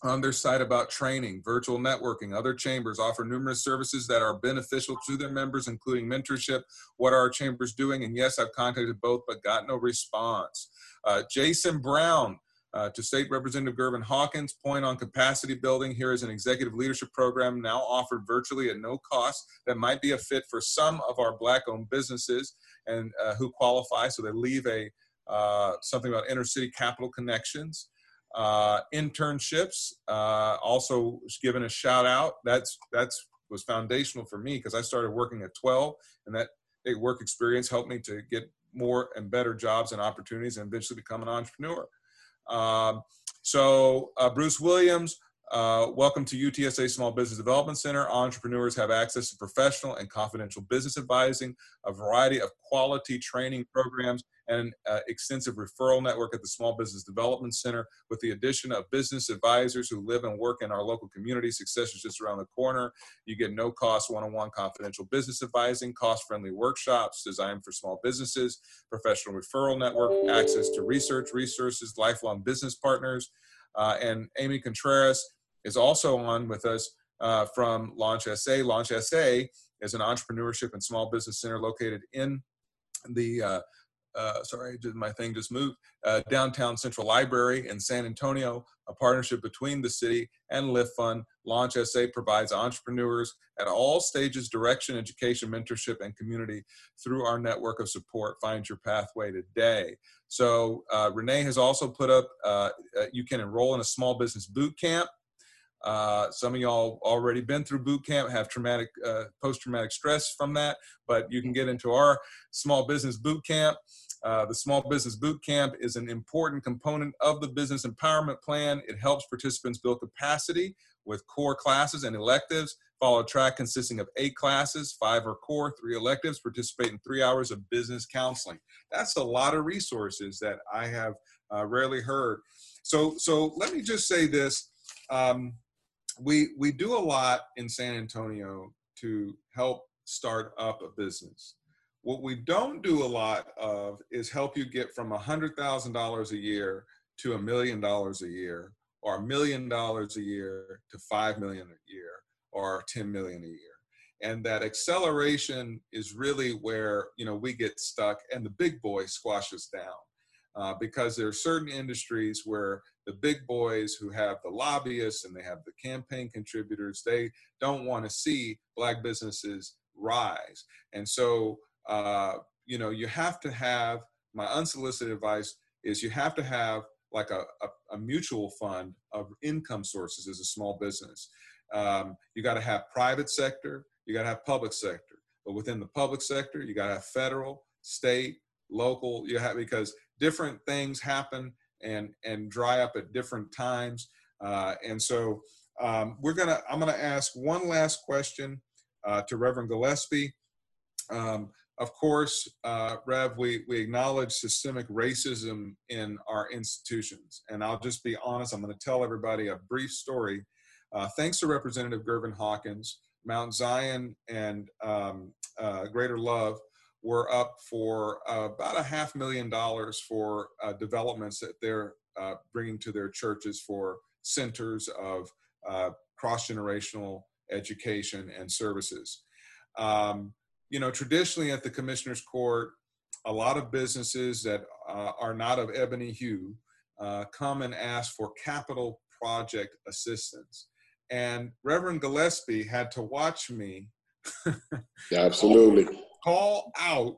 on their site about training, virtual networking. Other chambers offer numerous services that are beneficial to their members, including mentorship. What are our chambers doing? And yes, I've contacted both, but got no response. Uh, Jason Brown uh, to State Representative Gervin Hawkins, point on capacity building. Here is an executive leadership program now offered virtually at no cost that might be a fit for some of our black owned businesses and uh, who qualify. So they leave a uh, something about inner city capital connections. Uh, internships, uh, also given a shout out. That's that's was foundational for me because I started working at 12, and that work experience helped me to get more and better jobs and opportunities, and eventually become an entrepreneur. Um, so uh, Bruce Williams, uh, welcome to UTSA Small Business Development Center. Entrepreneurs have access to professional and confidential business advising, a variety of quality training programs, and an uh, extensive referral network at the Small Business Development Center. With the addition of business advisors who live and work in our local community, success is just around the corner. You get no cost one on one confidential business advising, cost friendly workshops designed for small businesses, professional referral network, access to research resources, lifelong business partners. Uh, and Amy Contreras is also on with us uh, from Launch SA. Launch SA is an entrepreneurship and small business center located in the uh, uh, sorry, did my thing just moved, uh, Downtown Central Library in San Antonio, a partnership between the city and Lift Fund. Launch SA provides entrepreneurs at all stages direction, education, mentorship, and community through our network of support. Find your pathway today. So uh, Renee has also put up, uh, uh, you can enroll in a small business boot camp. Uh, some of y'all already been through boot camp, have traumatic, uh, post-traumatic stress from that, but you can get into our small business boot camp. Uh, the Small Business Boot Camp is an important component of the business empowerment plan. It helps participants build capacity with core classes and electives. Follow a track consisting of eight classes, five are core, three electives, participate in three hours of business counseling. That's a lot of resources that I have uh, rarely heard. So, so let me just say this. Um, we we do a lot in San Antonio to help start up a business. What we don't do a lot of is help you get from $100,000 a year to a million dollars a year or a million dollars a year to 5 million a year or 10 million a year. And that acceleration is really where, you know, we get stuck and the big boy squashes down. Uh, because there are certain industries where the big boys who have the lobbyists and they have the campaign contributors, they don't want to see black businesses rise. And so, uh, you know, you have to have my unsolicited advice is you have to have like a, a, a mutual fund of income sources as a small business. Um, you got to have private sector, you got to have public sector. But within the public sector, you got to have federal, state, local. You have because different things happen and and dry up at different times. Uh, and so um, we're gonna I'm gonna ask one last question uh, to Reverend Gillespie. Um, of course, uh, Rev, we, we acknowledge systemic racism in our institutions. And I'll just be honest, I'm going to tell everybody a brief story. Uh, thanks to Representative Gervin Hawkins, Mount Zion and um, uh, Greater Love were up for uh, about a half million dollars for uh, developments that they're uh, bringing to their churches for centers of uh, cross generational education and services. Um, you know, traditionally at the commissioner's court, a lot of businesses that uh, are not of ebony hue uh, come and ask for capital project assistance. And Reverend Gillespie had to watch me. [laughs] Absolutely. Call out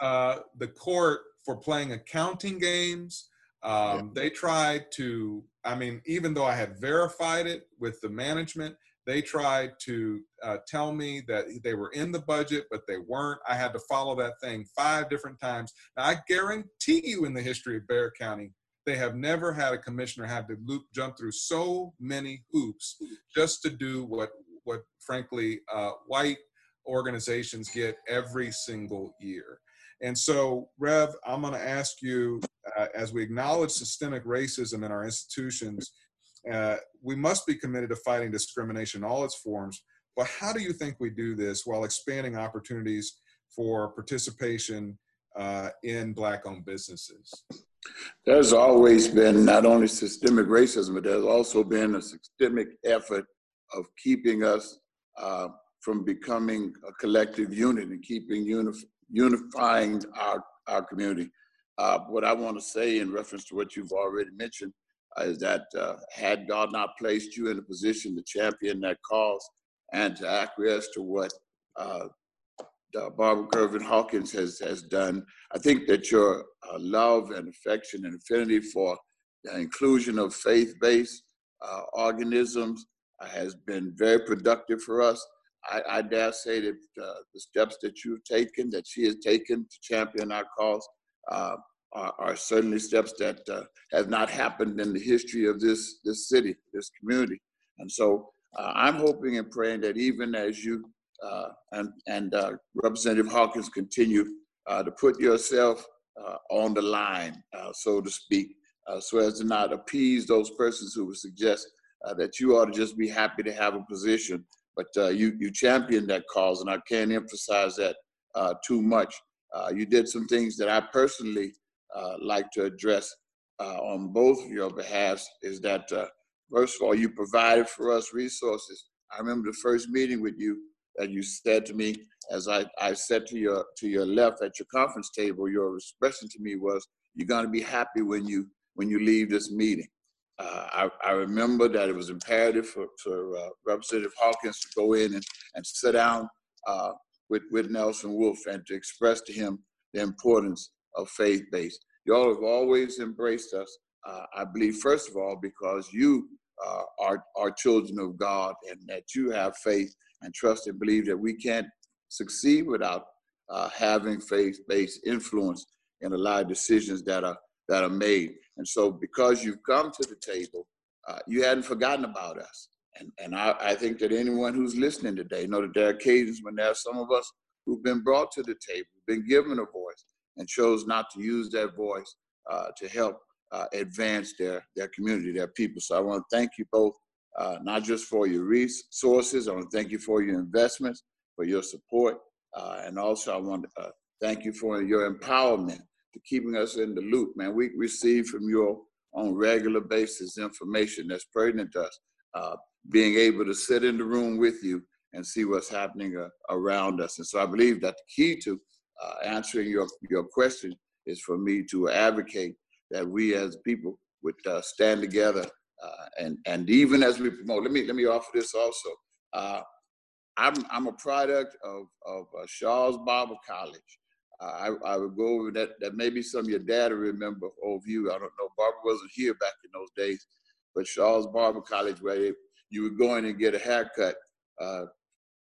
uh, the court for playing accounting games. Um, yeah. They tried to, I mean, even though I had verified it with the management, they tried to uh, tell me that they were in the budget, but they weren't. I had to follow that thing five different times. Now, I guarantee you, in the history of Bexar County, they have never had a commissioner have to loop jump through so many hoops just to do what what frankly uh, white organizations get every single year. And so, Rev, I'm going to ask you, uh, as we acknowledge systemic racism in our institutions, uh, we must be committed to fighting discrimination in all its forms. But how do you think we do this while expanding opportunities for participation uh, in Black-owned businesses? There's always been not only systemic racism, but there's also been a systemic effort of keeping us uh, from becoming a collective unit and keeping unif- unifying our, our community. Uh, what I want to say in reference to what you've already mentioned uh, is that uh, had God not placed you in a position to champion that cause and to acquiesce to what uh, Barbara Gervin Hawkins has, has done, I think that your uh, love and affection and affinity for the inclusion of faith-based uh, organisms has been very productive for us. I, I dare say that uh, the steps that you've taken, that she has taken to champion our cause, uh, are, are, certainly steps that uh, have not happened in the history of this this city, this community. And so uh, I'm hoping and praying that even as you uh, and and uh, Representative Hawkins continue to put yourself on the line, so to speak, so as to not appease those persons who would suggest that you ought to just be happy to have a position but uh, you you championed that cause, and I can't emphasize that uh, too much. Uh, you did some things that I personally uh, like to address uh, on both of your behalves. Is that first of all, you provided for us resources. I remember the first meeting with you that you said to me, as I, I said to your to your left at your conference table, your expression to me was, "You're going to be happy when you when you leave this meeting." Uh, I, I, remember that it was imperative for, for uh, Representative Hawkins to go in and, and sit down uh, with, with Nelson Wolff and to express to him the importance of faith based. Y'all have always embraced us, I believe, first of all, because you uh, are, are children of God and that you have faith and trust and believe that we can't succeed without uh, having faith based influence in a lot of decisions that are, that are made. And so, because you've come to the table, uh, you hadn't forgotten about us. And, and I, I, think that anyone who's listening today know that there are occasions when there are some of us who've been brought to the table, been given a voice, and chose not to use that voice uh, to help uh, advance their, their community, their people. So I want to thank you both, uh, not just for your resources, I want to thank you for your investments, for your support, uh, and also I want to uh, thank you for your empowerment to keeping us in the loop, man. We receive from you on regular basis information that's pertinent to us. Uh, being able to sit in the room with you and see what's happening uh, around us. And so I believe that the key to uh, answering your, your question is for me to advocate that we as people would uh, stand together uh, and, and even as we promote, let me, let me offer this also. Uh, I'm, I'm a product of, of Charles Barber College. I, I would go over that. That maybe some of your dad will remember, or of you. I don't know. Barber wasn't here back in those days, but Charles Barber College, where you would go in and get a haircut. Uh,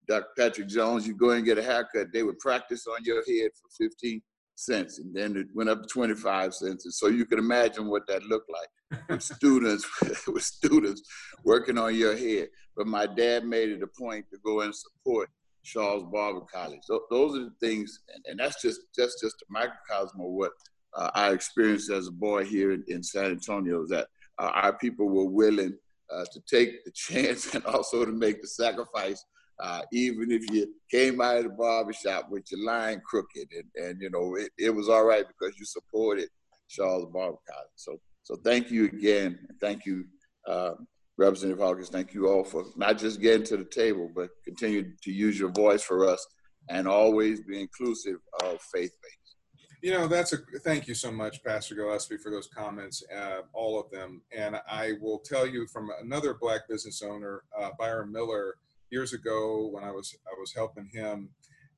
Dr. Patrick Jones, you go in and get a haircut. They would practice on your head for 15 cents, and then it went up to 25 cents. And so you can imagine what that looked like with [laughs] students, [laughs] with students working on your head. But my dad made it a point to go and support Charles Barber College. Those are the things, and, that's just just just a microcosm of what uh, I experienced as a boy here in, in San Antonio. That uh, our people were willing uh, to take the [laughs] chance and also to make the sacrifice, uh, even if you came out of the barbershop with your line crooked, and, and you know it, it was all right because you supported Charles Barber College. So so thank you again, thank you. Uh, Representative Hawkins, thank you all for not just getting to the table, but continue to use your voice for us and always be inclusive of faith-based. You know, that's a thank you so much, Pastor Gillespie, for those comments, uh, all of them. And I will tell you from another black business owner, uh, Byron Miller, years ago when I was I was helping him,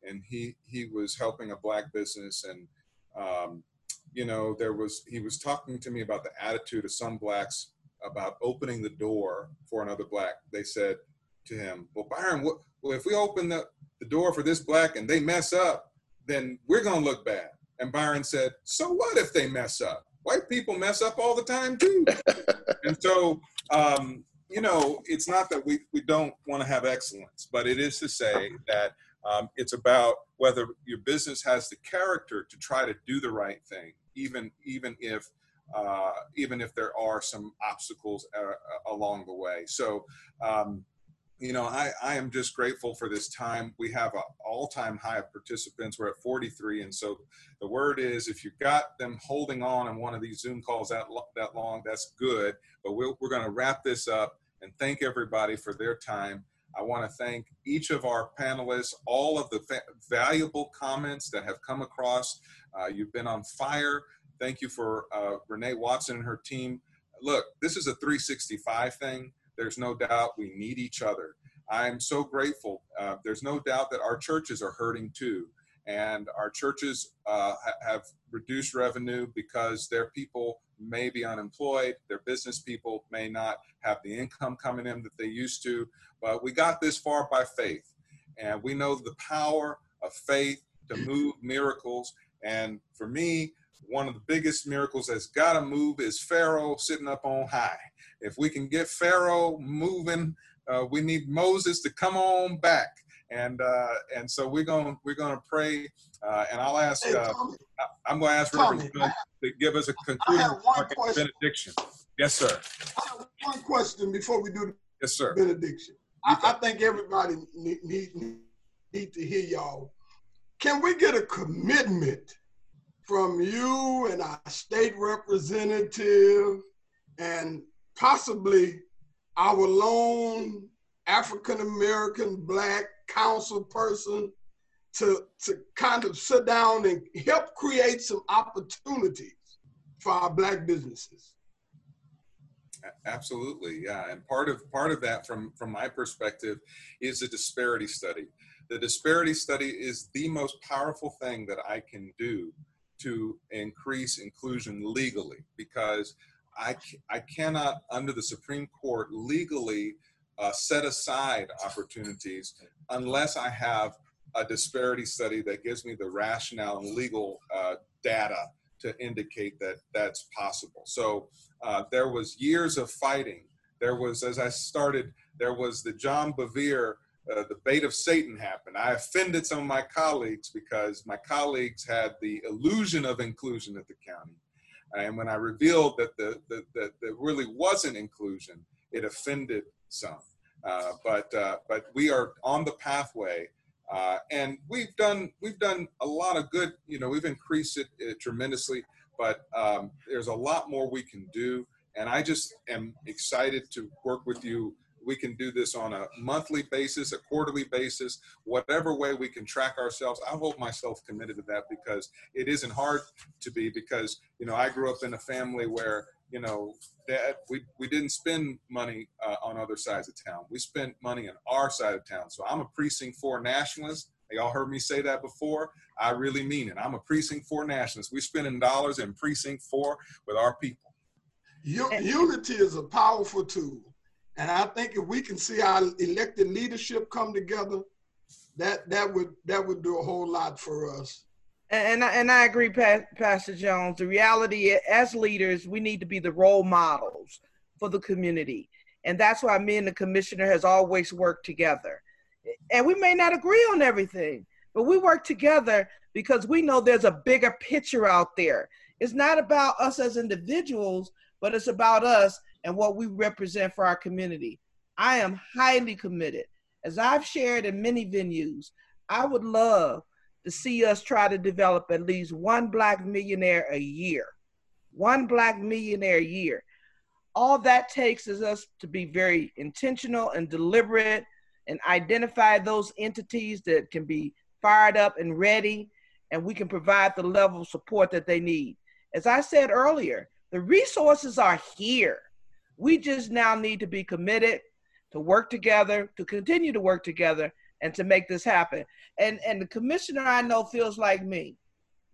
and he he was helping a black business, and um, you know there was he was talking to me about the attitude of some blacks about opening the door for another black. They said to him, "Well, Byron, what, well if we open the the door for this black and they mess up, then we're gonna look bad." And Byron said, So what if they mess up? White people mess up all the time too. [laughs] and so, um, you know, it's not that we, we don't want to have excellence, but it is to say that um, it's about whether your business has the character to try to do the right thing, even even if uh, even if there are some obstacles uh, along the way. So um, you know, I, I am just grateful for this time. We have an all-time high of participants. We're at 43, and so the word is, if you've got them holding on in one of these Zoom calls that that long, that's good. But we're we're going to wrap this up and thank everybody for their time. I want to thank each of our panelists, all of the valuable comments that have come across. Uh, you've been on fire. Thank you for uh, Renee Watson and her team. Look, this is a 365 thing there's no doubt we need each other. I'm so grateful. Uh, there's no doubt that our churches are hurting too. And our churches uh, ha- have reduced revenue because their people may be unemployed, their business people may not have the income coming in that they used to. But we got this far by faith. And we know the power of faith to move miracles. And for me, one of the biggest miracles that's got to move is Pharaoh sitting up on high. If we can get Pharaoh moving, uh, we need Moses to come on back. And uh, and so we're going we're going to pray, uh, and I'll ask. Uh, I'm going to ask Reverend to give us a concluding benediction. Yes, sir. One question before we do the yes, sir. benediction. I, I think everybody need, need, need to hear y'all. Can we get a commitment from you and our state representative and possibly our lone African American black council person to, to kind of sit down and help create some opportunities for our black businesses. Absolutely, yeah. And part of part of that from from my perspective is a disparity study. The disparity study is the most powerful thing that I can do to increase inclusion legally because I, I cannot, under the Supreme Court, legally uh, set aside opportunities unless I have a disparity study that gives me the rationale and legal uh, data to indicate that that's possible. So uh, there was years of fighting. There was, as I started, there was the John Bevere, uh, the bait of Satan happened. I offended some of my colleagues because my colleagues had the illusion of inclusion at the county. And when I revealed that the, the, the, the really wasn't inclusion, it offended some. Uh, but uh, but we are on the pathway, uh, and we've done we've done a lot of good. You know, we've increased it, it tremendously, but um, there's a lot more we can do. And I just am excited to work with you we can do this on a monthly basis, a quarterly basis, whatever way we can track ourselves. I hold myself committed to that because it isn't hard to be because, you know, I grew up in a family where, you know, dad, we, we didn't spend money uh, on other sides of town. We spent money on our side of town. So I'm a precinct four nationalist. Y'all heard me say that before. I really mean it. I'm a precinct four nationalist. We're spending dollars in precinct four with our people. Unity is a powerful tool and I think if we can see our elected leadership come together, that that would that would do a whole lot for us. And I, and I agree, Pastor Jones. The reality, as leaders, we need to be the role models for the community, and that's why me and the commissioner has always worked together. And we may not agree on everything, but we work together because we know there's a bigger picture out there. It's not about us as individuals, but it's about us and what we represent for our community. I am highly committed. As I've shared in many venues, I would love to see us try to develop at least one Black millionaire a year. One Black millionaire a year. All that takes is us to be very intentional and deliberate and identify those entities that can be fired up and ready and we can provide the level of support that they need. As I said earlier, the resources are here. We just now need to be committed to work together, to continue to work together, and to make this happen. And and the commissioner I know feels like me.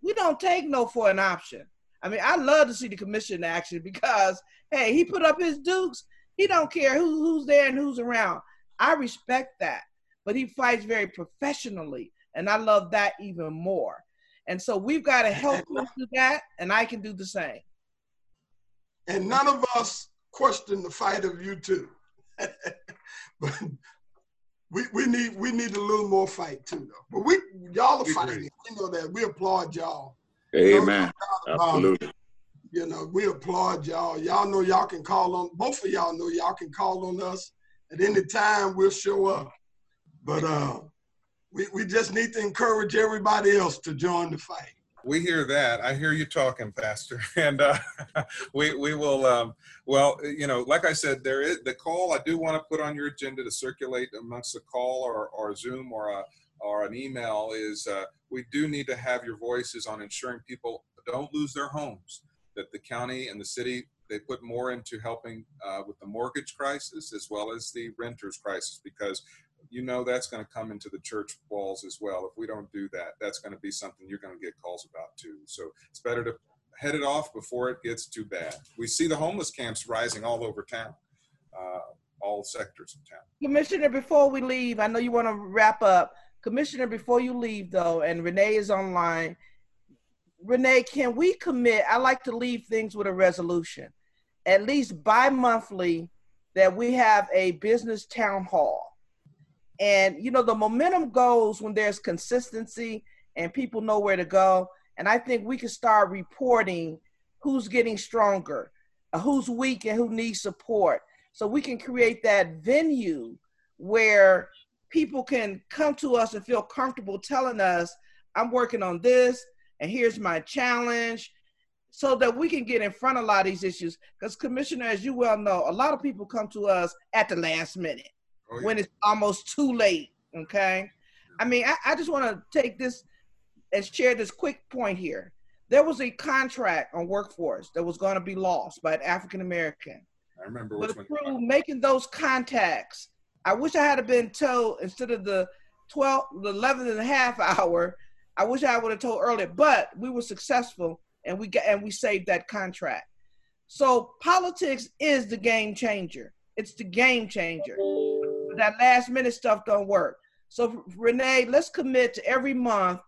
We don't take no for an option. I mean, I love to see the commissioner in action because hey, he put up his dukes. He don't care who, who's there and who's around. I respect that, but he fights very professionally, and I love that even more. And so we've got to help him do that, and I can do the same. And none of us question the fight of you two. [laughs] but we, we need we need a little more fight too though. But we y'all are fighting. We know that. We applaud y'all. Amen. Absolutely. You know, we applaud y'all. Y'all know y'all can call on both of y'all know y'all can call on us at any time. We'll show up. But uh, we we just need to encourage everybody else to join the fight. We hear that. I hear you talking, Pastor, [laughs] and uh, [laughs] we we will. Um, well, you know, like I said, there is the call. I do want to put on your agenda to circulate amongst the call or or Zoom or a or an email. Is uh, we do need to have your voices on ensuring people don't lose their homes. That the county and the city they put more into helping uh, with the mortgage crisis as well as the renters crisis because you know that's going to come into the church walls as well. If we don't do that, that's going to be something you're going to get calls about too. So it's better to head it off before it gets too bad. We see the homeless camps rising all over town, uh, all sectors of town. Commissioner, before we leave, I know you want to wrap up. Commissioner, before you leave though, and Renee is online. Renee, can we commit? I like to leave things with a resolution, at least bi-monthly, that we have a business town hall and you know, the momentum goes when there's consistency and people know where to go. And I think we can start reporting who's getting stronger, uh, who's weak, and who needs support. So we can create that venue where people can come to us and feel comfortable telling us, I'm working on this, and here's my challenge, so that we can get in front of a lot of these issues. Because, Commissioner, as you well know, a lot of people come to us at the last minute oh, yeah. when it's almost too late. Okay. I mean, I, I just want to take this and share this quick point here. There was a contract on workforce that was going to be lost by an African American. I remember but through making those contacts, I wish I had been told instead of the 12, the 11 and a half hour, I wish I would have told earlier, but we were successful and we got, and we saved that contract. So politics is the game changer. It's the game changer that last minute stuff don't work. So Renee, let's commit to every month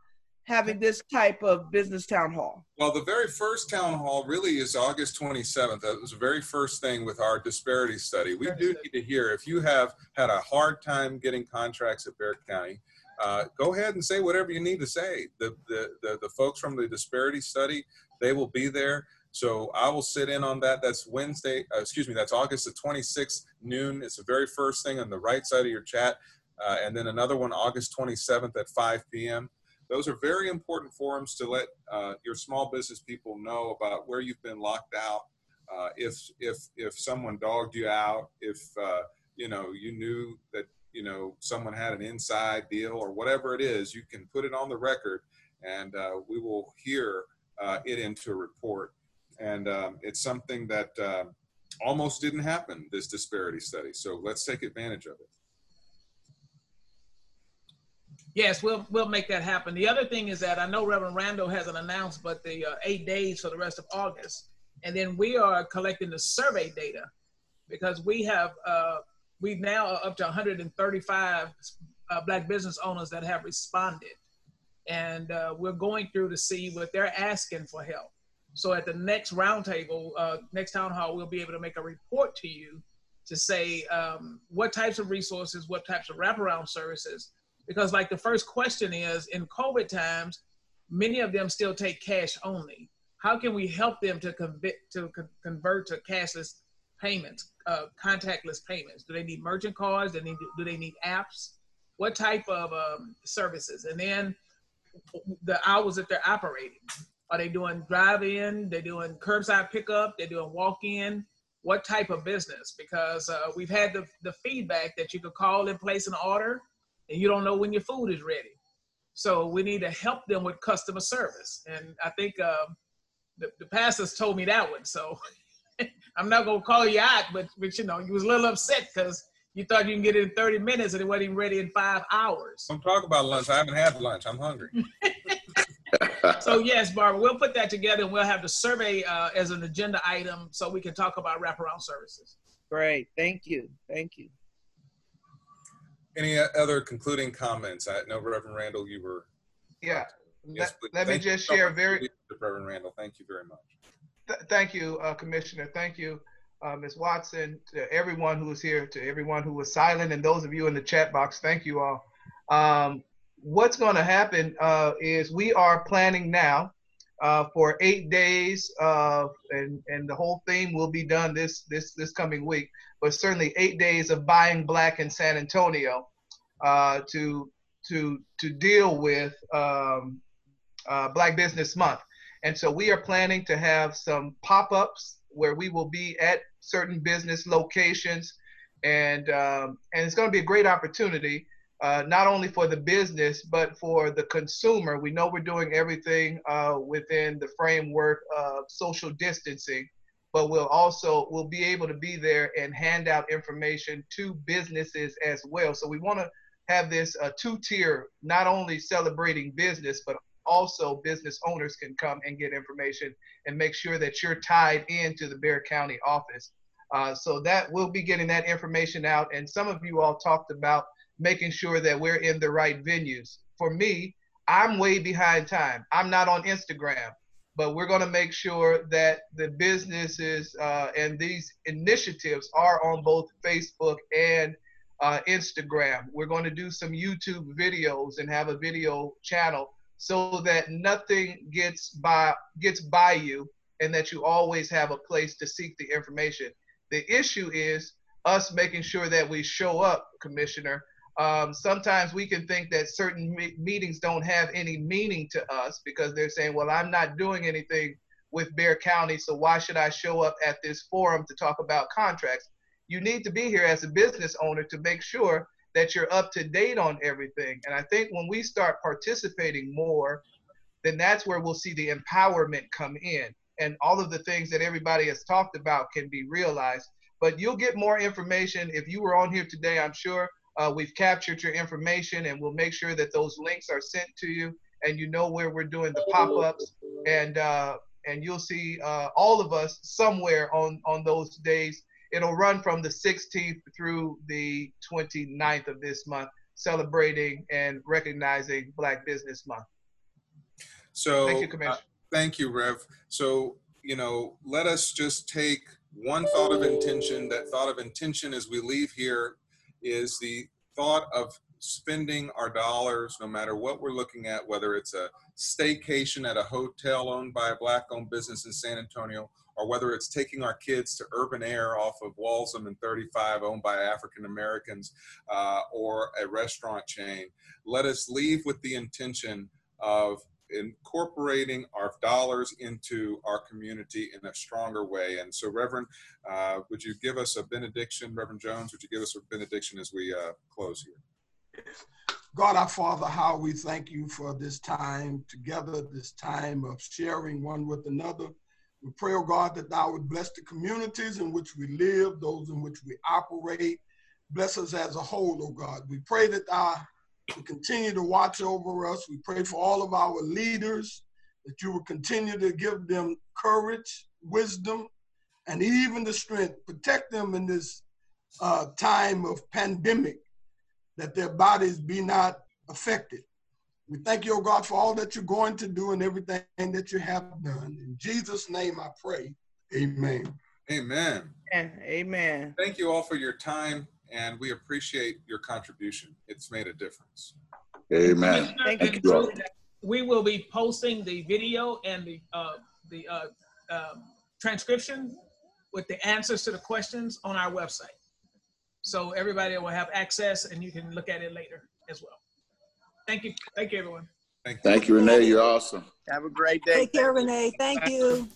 having this type of business town hall. Well, the very first town hall really is August 27th. That was the very first thing with our disparity study. We do need to hear if you have had a hard time getting contracts at Bexar County, uh, go ahead and say whatever you need to say. The, the, the, the folks from the disparity study, they will be there. So I will sit in on that. That's Wednesday, uh, excuse me, that's August the 26th, noon. It's the very first thing on the right side of your chat. Uh, and then another one August 27th at 5 p.m. Those are very important forums to let uh, your small business people know about where you've been locked out. Uh, if if if someone dogged you out, if uh, you know you knew that you know someone had an inside deal or whatever it is, you can put it on the record, and uh, we will hear it into a report and um, it's something that uh, almost didn't happen, this disparity study. So let's take advantage of it. Yes, we'll we'll make that happen. The other thing is that I know Reverend Randall hasn't announced, but the uh, eight days for the rest of August, and then we are collecting the survey data because we have uh, we now up to 135 uh, black business owners that have responded, and uh, we're going through to see what they're asking for help. So at the next roundtable, uh, next town hall, we'll be able to make a report to you to say um, what types of resources, what types of wraparound services. Because like the first question is, in COVID times, many of them still take cash only. How can we help them to, convert to con- convert to cashless payments, uh, contactless payments? Do they need merchant cards? Do they need, do they need apps? What type of um, services? And then the hours that they're operating. Are they doing drive-in? They're doing curbside pickup. They're doing walk-in. What type of business? Because uh, we've had the, the feedback that you could call and place an order, and you don't know when your food is ready. So we need to help them with customer service. And I think um, the, the pastors told me that one. So [laughs] I'm not gonna call you out, but but you know, you was a little upset because you thought you can get it in 30 minutes and it wasn't even ready in five hours. Don't talk about lunch. I haven't had lunch. I'm hungry. [laughs] So yes, Barbara, we'll put that together and we'll have the survey uh, as an agenda item so we can talk about wraparound services. Great. Thank you. Thank you. Any other concluding comments? I know Reverend Randall, you were. Yeah. Yes, Let, let me just share much, very, Reverend Randall, thank you very much. Th- Thank you, uh, Commissioner. Thank you, uh, Ms. Watson, to everyone who was here, to everyone who was silent, and those of you in the chat box. Thank you all. Um, what's going to happen uh, is we are planning now uh, for eight days, uh, and and the whole theme will be done this this this coming week. But certainly eight days of buying black in San Antonio uh, to to to deal with um, uh, Black Business Month. And so we are planning to have some pop-ups where we will be at certain business locations, and um, and it's going to be a great opportunity, uh, not only for the business but for the consumer. We know we're doing everything uh, within the framework of social distancing, but we'll also we'll be able to be there and hand out information to businesses as well. So we want to have this uh, two-tier, not only celebrating business but also business owners can come and get information and make sure that you're tied into the Bexar County office. Uh, so that we'll be getting that information out. And some of you all talked about making sure that we're in the right venues. For me, I'm way behind time. I'm not on Instagram, but we're going to make sure that the businesses uh, and these initiatives are on both Facebook and uh, Instagram. We're going to do some YouTube videos and have a video channel so that nothing gets by gets by you and that you always have a place to seek the information. The issue is us making sure that we show up, Commissioner. Um, sometimes we can think that certain me- meetings don't have any meaning to us because they're saying, well, I'm not doing anything with Bexar County, so why should I show up at this forum to talk about contracts? You need to be here as a business owner to make sure that you're up to date on everything. And I think when we start participating more, then that's where we'll see the empowerment come in. And all of the things that everybody has talked about can be realized. But you'll get more information if you were on here today. I'm sure uh, we've captured your information and we'll make sure that those links are sent to you and you know where we're doing the pop-ups and uh, and you'll see uh, all of us somewhere on on those days it'll run from the 16th through the 29th of this month, celebrating and recognizing Black Business Month. So, Thank you, uh, Commissioner. thank you, Rev. So, you know, let us just take one thought of intention. That thought of intention as we leave here is the thought of spending our dollars, no matter what we're looking at, whether it's a staycation at a hotel owned by a black owned business in San Antonio, or whether it's taking our kids to Urban Air off of Walzem and 35 owned by African Americans, uh, or a restaurant chain. Let us leave with the intention of incorporating our dollars into our community in a stronger way. And so, Reverend, uh, would you give us a benediction? Reverend Jones, would you give us a benediction as we uh, close here? God our Father, how we thank you for this time together, this time of sharing one with another. We pray, oh God, that thou would bless the communities in which we live, those in which we operate. Bless us as a whole, oh God. We pray that thou would continue to watch over us. We pray for all of our leaders, that you will continue to give them courage, wisdom, and even the strength. Protect them in this uh, time of pandemic, that their bodies be not affected. We thank you, oh God, for all that you're going to do and everything that you have done. In Jesus' name I pray. Amen. Amen. Amen. Amen. Thank you all for your time, and we appreciate your contribution. It's made a difference. Amen. Thank Thank you. you all. We will be posting the video and the uh, the uh, um, transcription with the answers to the questions on our website. So everybody will have access and you can look at it later as well. Thank you. Thank you, everyone. Thank you. Thank you, Renee. You're awesome. Have a great day. Take care, Renee. Thank you.